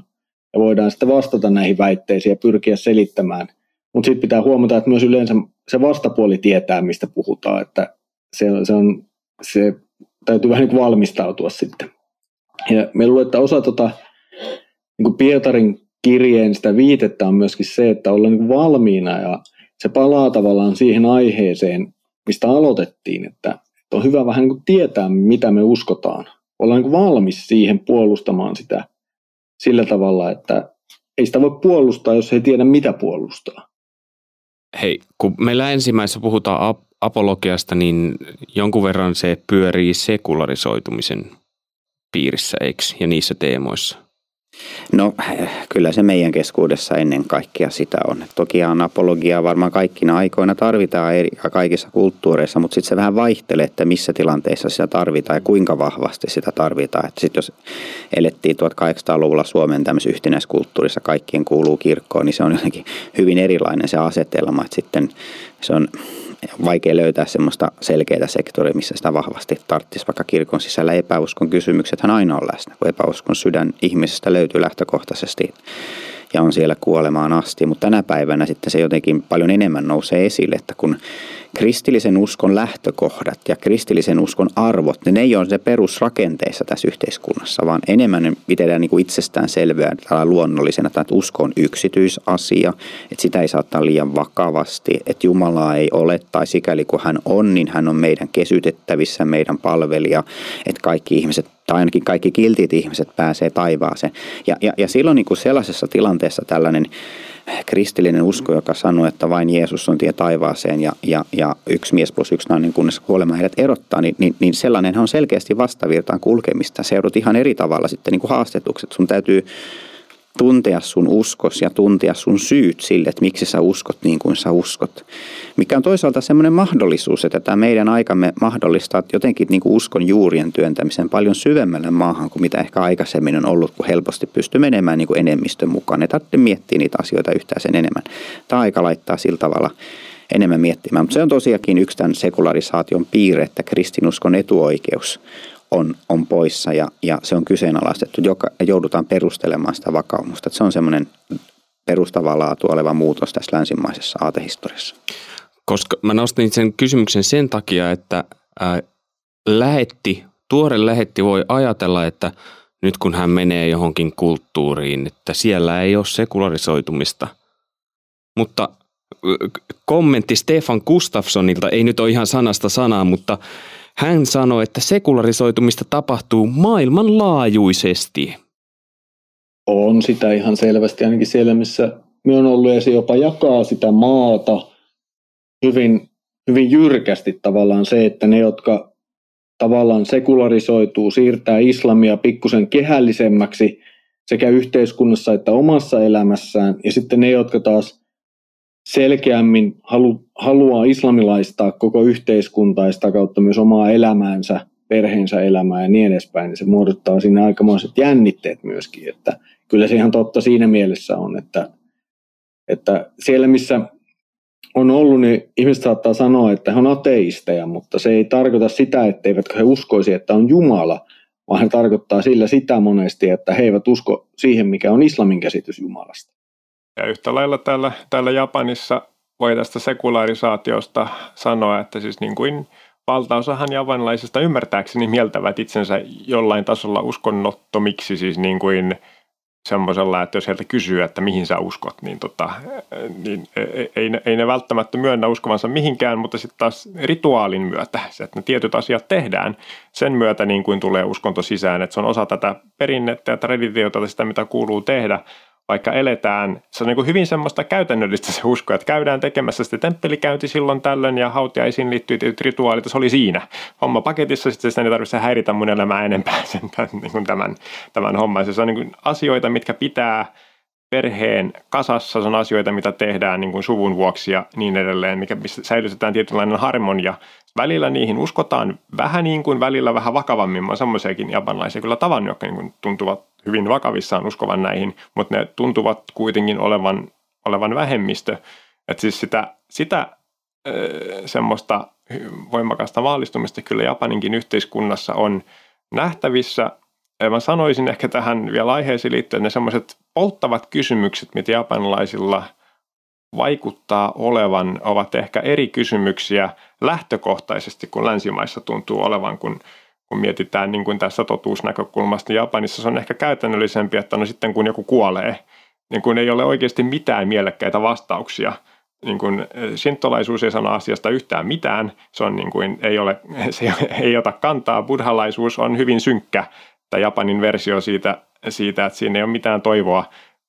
ja voidaan sitten vastata näihin väitteisiin ja pyrkiä selittämään. Mutta sitten pitää huomata, että myös yleensä se vastapuoli tietää, mistä puhutaan, että se, se, on, se täytyy vähän niin valmistautua sitten. Ja me luulen, että osa tota, niin Pietarin kirjeen sitä viitettä on myöskin se, että ollaan niin valmiina ja se palaa tavallaan siihen aiheeseen, mistä aloitettiin, että, että on hyvä vähän niin tietää, mitä me uskotaan olla niin valmis siihen puolustamaan sitä sillä tavalla, että ei sitä voi puolustaa, jos ei tiedä mitä puolustaa. Hei, kun meillä ensimmäisessä puhutaan ap- apologiasta, niin jonkun verran se pyörii sekularisoitumisen piirissä, eikö? Ja niissä teemoissa. No kyllä se meidän keskuudessa ennen kaikkea sitä on. Tokihan apologiaa varmaan kaikkina aikoina tarvitaan eri, kaikissa kulttuureissa, mutta sitten se vähän vaihtelee, että missä tilanteissa sitä tarvitaan ja kuinka vahvasti sitä tarvitaan. Sitten jos elettiin 1800-luvulla Suomen tämmöisessä yhtenäiskulttuurissa, kaikkien kuuluu kirkkoon, niin se on jotenkin hyvin erilainen se asetelma. Että sitten se on vaikea löytää semmoista selkeää sektoria, missä sitä vahvasti tarttisi, vaikka kirkon sisällä epäuskon kysymyksethän aina on läsnä, kun epäuskon sydän ihmisestä löytyy lähtökohtaisesti ja on siellä kuolemaan asti. Mutta tänä päivänä sitten se jotenkin paljon enemmän nousee esille, että kun kristillisen uskon lähtökohdat ja kristillisen uskon arvot, niin ne ei ole se perusrakenteessa tässä yhteiskunnassa, vaan enemmän ne pidetään niin kuin itsestään selveä tai luonnollisena, että usko on yksityisasia, että sitä ei saa ottaa liian vakavasti, että Jumalaa ei ole tai sikäli kun hän on, niin hän on meidän kesytettävissä, meidän palvelija, että kaikki ihmiset tai ainakin kaikki kiltit ihmiset pääsee taivaaseen. Ja, ja, ja silloin niin kuin sellaisessa tilanteessa tällainen kristillinen usko, joka sanoo, että vain Jeesus on tie taivaaseen ja, ja, ja yksi mies plus yksi nainen, kunnes kuolema heidät erottaa, niin, niin, niin sellainen on selkeästi vastavirtaan kulkemista. Se joudut ihan eri tavalla sitten niin kuin haastetukset. Sun täytyy tuntea sun uskos ja tuntea sun syyt sille, että miksi sä uskot niin kuin sä uskot. Mikä on toisaalta semmoinen mahdollisuus, että tämä meidän aikamme mahdollistaa jotenkin niin kuin uskon juurien työntämisen paljon syvemmälle maahan kuin mitä ehkä aikaisemmin on ollut, kun helposti pystyy menemään niin kuin enemmistön mukaan. Ei tarvitse miettiä niitä asioita yhtään sen enemmän. Tämä aika laittaa sillä tavalla enemmän miettimään. Mutta se on tosiaankin yksi tämän sekularisaation piirre, että kristinuskon etuoikeus on, on poissa ja, ja se on kyseenalaistettu, joka joudutaan perustelemaan sitä vakaumusta. Että se on semmoinen perustavaa laatu oleva muutos tässä länsimaisessa aatehistoriassa. Koska mä nostin sen kysymyksen sen takia, että ää, lähetti, tuore lähetti voi ajatella, että nyt kun hän menee johonkin kulttuuriin, että siellä ei ole sekularisoitumista. Mutta kommentti Stefan Gustafssonilta, ei nyt ole ihan sanasta sanaa, mutta hän sanoi, että sekularisoitumista tapahtuu maailmanlaajuisesti. On sitä ihan selvästi, ainakin siellä missä me on ollut ja se jopa jakaa sitä maata hyvin, hyvin jyrkästi tavallaan se, että ne, jotka tavallaan sekularisoituu, siirtää islamia pikkusen kehällisemmäksi sekä yhteiskunnassa että omassa elämässään, ja sitten ne, jotka taas selkeämmin halu, haluaa islamilaistaa koko yhteiskuntaa ja sitä kautta myös omaa elämäänsä, perheensä elämää ja niin edespäin, niin se muodottaa sinne aikamoiset jännitteet myöskin, että kyllä se ihan totta siinä mielessä on, että, että siellä missä on ollut, niin ihmiset saattaa sanoa, että he on ateisteja, mutta se ei tarkoita sitä, etteivätkö he uskoisi, että on Jumala, vaan he tarkoittaa sillä sitä monesti, että he eivät usko siihen, mikä on islamin käsitys Jumalasta. Ja yhtä lailla täällä, täällä Japanissa voi tästä sekularisaatiosta sanoa, että siis niin kuin valtaosahan japanilaisista ymmärtääkseni mieltävät itsensä jollain tasolla uskonnottomiksi, siis niin kuin semmoisella, että jos heiltä kysyy, että mihin sä uskot, niin, tota, niin ei, ei ne välttämättä myönnä uskovansa mihinkään, mutta sitten taas rituaalin myötä, se, että ne tietyt asiat tehdään, sen myötä niin kuin tulee uskonto sisään, että se on osa tätä perinnettä ja traditiota, sitä mitä kuuluu tehdä, vaikka eletään, se on niin kuin hyvin semmoista käytännöllistä se usko, että käydään tekemässä sitten temppelikäynti silloin tällöin ja hautiaisiin liittyy tietyt rituaalit, se oli siinä homma paketissa, sitten sitä ei tarvitse häiritä mun elämää enempää sen, niin kuin tämän, tämän homman. Se on niin kuin asioita, mitkä pitää perheen kasassa, se on asioita, mitä tehdään niin kuin suvun vuoksi ja niin edelleen, mikä, säilytetään tietynlainen harmonia. Välillä niihin uskotaan vähän niin kuin, välillä vähän vakavammin. Mä semmoisiakin japanlaisia kyllä tavannut, jotka niin tuntuvat hyvin vakavissaan uskovan näihin, mutta ne tuntuvat kuitenkin olevan, olevan vähemmistö. Että siis sitä, sitä semmoista voimakasta maallistumista kyllä Japaninkin yhteiskunnassa on nähtävissä. Mä sanoisin ehkä tähän vielä aiheeseen liittyen ne semmoiset polttavat kysymykset, mitä japanilaisilla vaikuttaa olevan, ovat ehkä eri kysymyksiä lähtökohtaisesti kuin länsimaissa tuntuu olevan, kun kun mietitään niin kuin tässä totuusnäkökulmasta, Japanissa se on ehkä käytännöllisempi, että no sitten kun joku kuolee, niin kun ei ole oikeasti mitään mielekkäitä vastauksia. Niin kuin, sintolaisuus ei sano asiasta yhtään mitään, se on niin kuin, ei, ole, se ei ota kantaa, buddhalaisuus on hyvin synkkä, tai Japanin versio siitä, siitä että siinä ei ole mitään toivoa,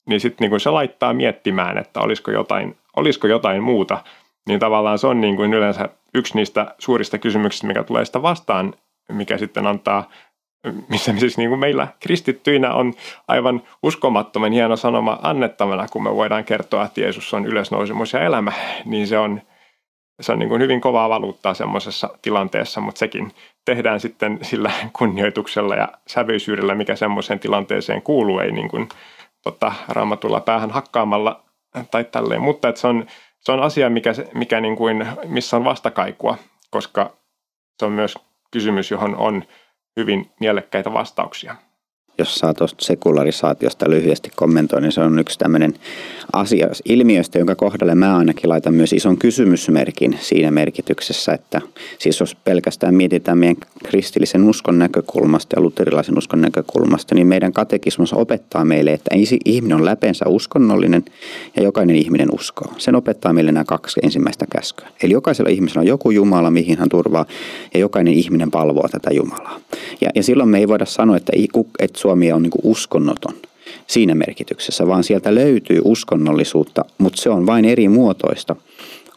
niin sitten niin se laittaa miettimään, että olisiko jotain, olisiko jotain muuta, niin tavallaan se on niin kuin yleensä yksi niistä suurista kysymyksistä, mikä tulee sitä vastaan, mikä sitten antaa missä siis niin kuin meillä kristittyinä on aivan uskomattoman hieno sanoma annettavana, kun me voidaan kertoa, että Jeesus on ylösnousemus ja elämä, niin se on, se on niin kuin hyvin kovaa valuuttaa semmoisessa tilanteessa, mutta sekin tehdään sitten sillä kunnioituksella ja sävyisyydellä, mikä semmoiseen tilanteeseen kuuluu, ei niin kuin, tota, raamatulla päähän hakkaamalla tai tälleen, mutta että se on, se on asia, mikä, mikä niin kuin, missä on vastakaikua, koska se on myös kysymys, johon on hyvin mielekkäitä vastauksia jos saa tuosta sekularisaatiosta lyhyesti kommentoida, niin se on yksi tämmöinen asia ilmiöstä, jonka kohdalle mä ainakin laitan myös ison kysymysmerkin siinä merkityksessä, että siis jos pelkästään mietitään meidän kristillisen uskon näkökulmasta ja luterilaisen uskon näkökulmasta, niin meidän katekismus opettaa meille, että ihminen on läpensä uskonnollinen ja jokainen ihminen uskoo. Sen opettaa meille nämä kaksi ensimmäistä käskyä. Eli jokaisella ihmisellä on joku Jumala, mihin hän turvaa, ja jokainen ihminen palvoo tätä Jumalaa. Ja, ja silloin me ei voida sanoa, että, että Suomi on niin uskonnoton siinä merkityksessä, vaan sieltä löytyy uskonnollisuutta, mutta se on vain eri muotoista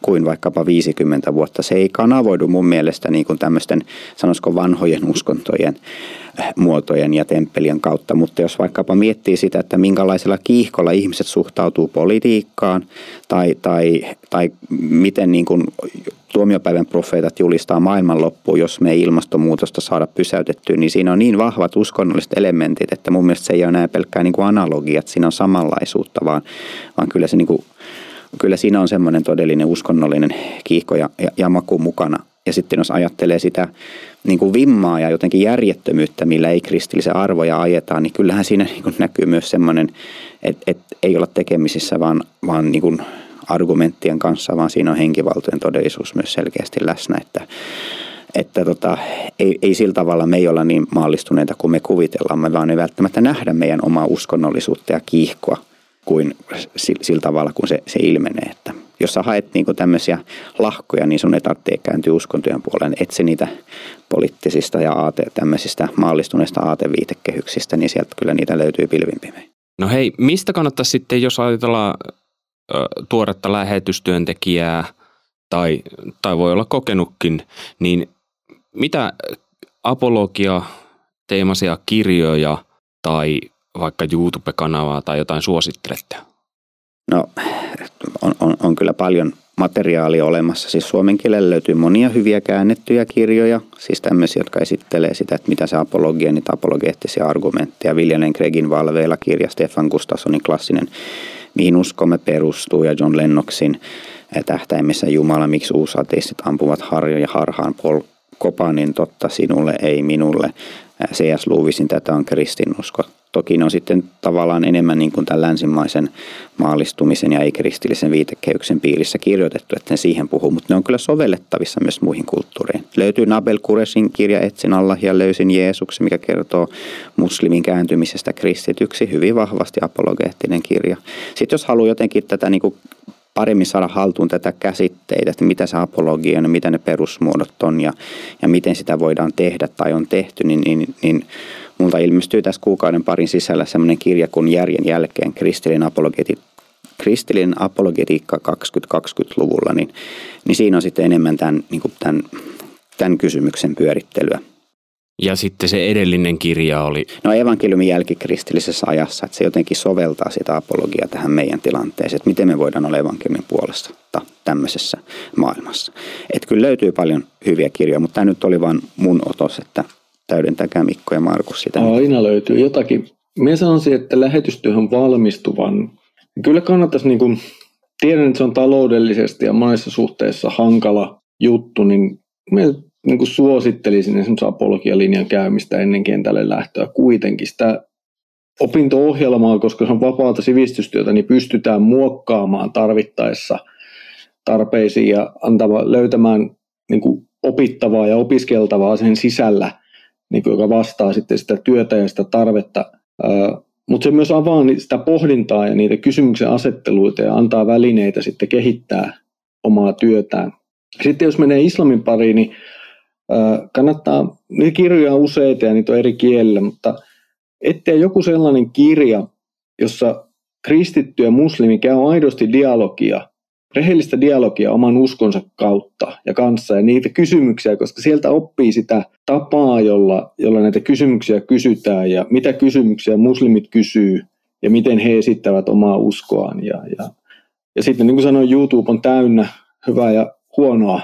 kuin vaikkapa 50 vuotta. Se ei kanavoidu mun mielestä niin kuin tämmöisten, sanoisiko vanhojen uskontojen äh, muotojen ja temppelien kautta, mutta jos vaikkapa miettii sitä, että minkälaisella kiihkolla ihmiset suhtautuu politiikkaan tai, tai, tai miten niin kuin tuomiopäivän profeetat julistaa maailmanloppuun, jos me ei ilmastonmuutosta saada pysäytettyä, niin siinä on niin vahvat uskonnolliset elementit, että mun mielestä se ei ole enää pelkkää niin kuin analogia, että siinä on samanlaisuutta, vaan, vaan kyllä, se niin kuin, kyllä siinä on semmoinen todellinen uskonnollinen kiihko ja, ja, ja maku mukana. Ja sitten jos ajattelee sitä niin kuin vimmaa ja jotenkin järjettömyyttä, millä ei kristillisiä arvoja ajetaan, niin kyllähän siinä niin kuin näkyy myös semmoinen, että, että ei olla tekemisissä, vaan, vaan niin kuin argumenttien kanssa, vaan siinä on henkivaltojen todellisuus myös selkeästi läsnä, että, että tota, ei, ei sillä tavalla me ei olla niin maallistuneita kuin me kuvitellaan, me vaan ei välttämättä nähdä meidän omaa uskonnollisuutta ja kiihkoa kuin sillä tavalla, kun se, se ilmenee. Että jos sä haet niin tämmöisiä lahkoja, niin sun ei tarvitse kääntyä uskontojen puoleen. Etsi niitä poliittisista ja aate, tämmöisistä maallistuneista aateviitekehyksistä, niin sieltä kyllä niitä löytyy pilvin No hei, mistä kannattaisi sitten, jos ajatellaan tuoretta lähetystyöntekijää tai, tai voi olla kokenutkin, niin mitä apologia teemaisia kirjoja tai vaikka YouTube-kanavaa tai jotain suosittelette? No on, on, on kyllä paljon materiaalia olemassa. Siis suomen kielellä löytyy monia hyviä käännettyjä kirjoja, siis tämmöisiä, jotka esittelee sitä, että mitä se apologia, niitä apologeettisia argumentteja. Viljanen Gregin valveilla kirja, Stefan Gustafssonin klassinen mihin uskomme perustuu ja John Lennoxin tähtäimessä Jumala, miksi uusateistit ampuvat harjoja harhaan Paul Kopanin totta sinulle, ei minulle. C.S. Lewisin tätä on kristinusko. Toki ne on sitten tavallaan enemmän niin kuin tämän länsimaisen maallistumisen ja ei-kristillisen viitekehyksen piirissä kirjoitettu, että ne siihen puhuu, mutta ne on kyllä sovellettavissa myös muihin kulttuureihin. Löytyy Nabel Kuresin kirja Etsin Allah ja löysin Jeesuksen, mikä kertoo muslimin kääntymisestä kristityksi, hyvin vahvasti apologeettinen kirja. Sitten jos haluaa jotenkin tätä niin kuin paremmin saada haltuun tätä käsitteitä, että mitä se apologia on mitä ne perusmuodot on ja, ja miten sitä voidaan tehdä tai on tehty, niin, niin, niin multa ilmestyy tässä kuukauden parin sisällä semmoinen kirja kuin Järjen jälkeen kristillinen apologeti, kristillinen apologetiikka 2020-luvulla, niin, niin siinä on sitten enemmän tämän, niin kuin tämän, tämän kysymyksen pyörittelyä. Ja sitten se edellinen kirja oli? No evankeliumin jälkikristillisessä ajassa, että se jotenkin soveltaa sitä apologiaa tähän meidän tilanteeseen, että miten me voidaan olla evankeliumin puolesta tämmöisessä maailmassa. Että kyllä löytyy paljon hyviä kirjoja, mutta tämä nyt oli vain mun otos, että täydentäkää Mikko ja Markus sitä. Aina löytyy jotakin. Minä sanoisin, että lähetystyöhön valmistuvan, kyllä kannattaisi, niin kuin, tiedän, että se on taloudellisesti ja monessa suhteessa hankala juttu, niin minä niin kuin suosittelisin esimerkiksi apologialinjan käymistä ennen kentälle lähtöä kuitenkin sitä opinto-ohjelmaa, koska se on vapaata sivistystyötä, niin pystytään muokkaamaan tarvittaessa tarpeisiin ja antava, löytämään niin kuin opittavaa ja opiskeltavaa sen sisällä niin kuin, joka vastaa sitten sitä työtä ja sitä tarvetta. Mutta se myös avaa sitä pohdintaa ja niitä kysymyksen asetteluita ja antaa välineitä sitten kehittää omaa työtään. Sitten jos menee islamin pariin, niin kannattaa, niitä kirjoja on useita ja niitä on eri kielillä, mutta ettei joku sellainen kirja, jossa kristitty ja muslimi käy aidosti dialogia, rehellistä dialogia oman uskonsa kautta ja kanssa ja niitä kysymyksiä, koska sieltä oppii sitä tapaa, jolla, jolla näitä kysymyksiä kysytään ja mitä kysymyksiä muslimit kysyy ja miten he esittävät omaa uskoaan. Ja, ja, ja sitten niin kuin sanoin, YouTube on täynnä hyvää ja huonoa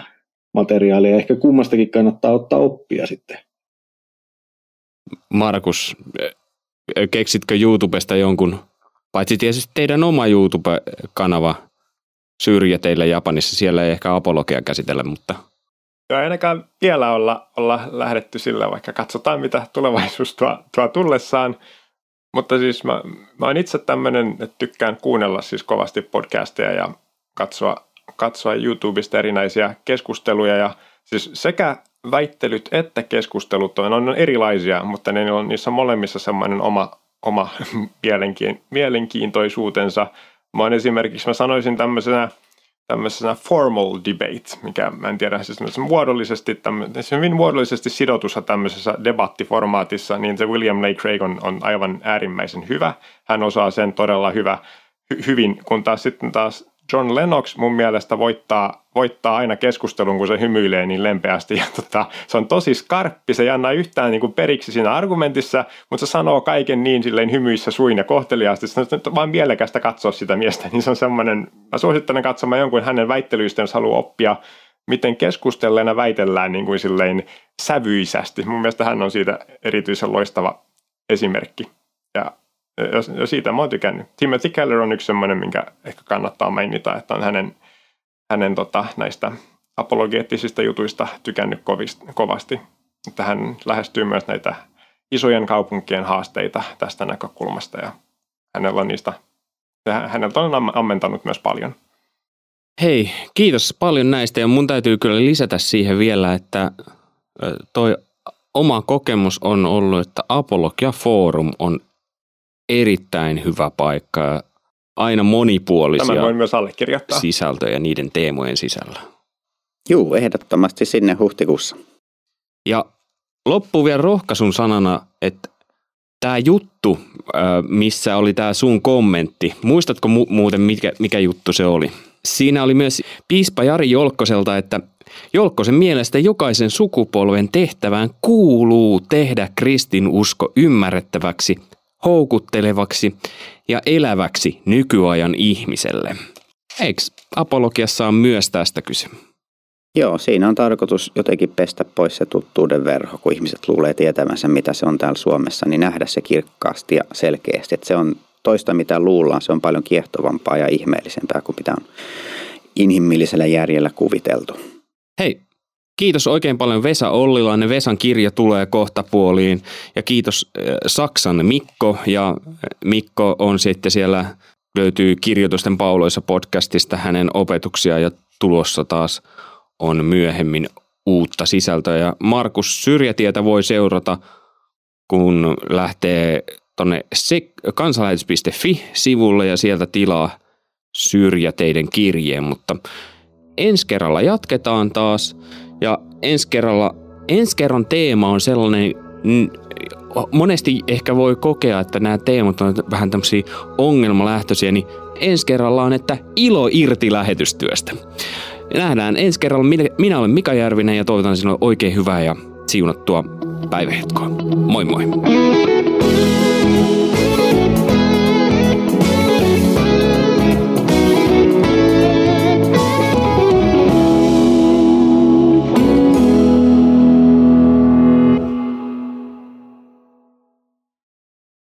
materiaalia. Ehkä kummastakin kannattaa ottaa oppia sitten. Markus, keksitkö YouTubesta jonkun, paitsi tietysti teidän oma YouTube-kanava, syrjä teillä Japanissa, siellä ei ehkä apologia käsitellä, mutta... Joo, ainakaan vielä olla, olla lähdetty sillä, vaikka katsotaan mitä tulevaisuus tuo, tuo tullessaan. Mutta siis mä, mä oon itse tämmöinen, että tykkään kuunnella siis kovasti podcasteja ja katsoa, katsoa YouTubesta erinäisiä keskusteluja ja siis sekä väittelyt että keskustelut on, on erilaisia, mutta ne on niissä molemmissa semmoinen oma, oma mielenkiintoisuutensa. Mä oon esimerkiksi, mä sanoisin tämmöisenä tämmöisenä formal debate, mikä mä en tiedä, siis muodollisesti, se hyvin muodollisesti sidotussa tämmöisessä debattiformaatissa, niin se William Lake Craig on, on aivan äärimmäisen hyvä. Hän osaa sen todella hyvä, hy, hyvin, kun taas sitten taas John Lennox mun mielestä voittaa, voittaa aina keskustelun, kun se hymyilee niin lempeästi. Ja tota, se on tosi skarppi, se ei anna yhtään niin kuin periksi siinä argumentissa, mutta se sanoo kaiken niin silleen hymyissä suin ja kohteliaasti. Se on vaan mielekästä katsoa sitä miestä, niin se on semmoinen, mä suosittelen katsomaan jonkun hänen väittelyistä, jos haluaa oppia, miten keskustelleena väitellään niin kuin silleen sävyisästi. Mun mielestä hän on siitä erityisen loistava esimerkki. Ja ja siitä mä oon tykännyt. Timothy Keller on yksi semmoinen, minkä ehkä kannattaa mainita, että on hänen, hänen tota, näistä apologeettisista jutuista tykännyt kovasti. Että hän lähestyy myös näitä isojen kaupunkien haasteita tästä näkökulmasta ja hänellä on niistä, häneltä on ammentanut myös paljon. Hei, kiitos paljon näistä ja mun täytyy kyllä lisätä siihen vielä, että toi oma kokemus on ollut, että Apologia Forum on erittäin hyvä paikka. Aina monipuolisia Tämän voin myös allekirjoittaa. sisältöjä niiden teemojen sisällä. Juu, ehdottomasti sinne huhtikuussa. Ja loppu vielä rohkaisun sanana, että tämä juttu, missä oli tämä sun kommentti, muistatko mu- muuten mikä, mikä juttu se oli? Siinä oli myös piispa Jari Jolkkoselta, että Jolkkosen mielestä jokaisen sukupolven tehtävään kuuluu tehdä kristinusko ymmärrettäväksi houkuttelevaksi ja eläväksi nykyajan ihmiselle. Eikö apologiassa on myös tästä kyse? Joo, siinä on tarkoitus jotenkin pestä pois se tuttuuden verho, kun ihmiset luulee tietämänsä, mitä se on täällä Suomessa, niin nähdä se kirkkaasti ja selkeästi. Että se on toista, mitä luullaan, se on paljon kiehtovampaa ja ihmeellisempää kuin mitä on inhimillisellä järjellä kuviteltu. Hei, Kiitos oikein paljon Vesa Ollilainen. Vesan kirja tulee kohta puoliin. Ja kiitos äh, Saksan Mikko. Ja äh, Mikko on sitten siellä, löytyy Kirjoitusten pauloissa podcastista hänen opetuksia ja tulossa taas on myöhemmin uutta sisältöä. Ja Markus Syrjätietä voi seurata, kun lähtee tuonne kansalaitus.fi-sivulle ja sieltä tilaa Syrjäteiden kirjeen. Mutta ensi kerralla jatketaan taas. Ja ensi kerralla, ensi kerran teema on sellainen, monesti ehkä voi kokea, että nämä teemat on vähän tämmöisiä ongelmalähtöisiä, niin ensi kerralla on, että ilo irti lähetystyöstä. Nähdään ensi kerralla. Minä olen Mika Järvinen ja toivotan sinulle oikein hyvää ja siunattua päivähetkoa. Moi moi!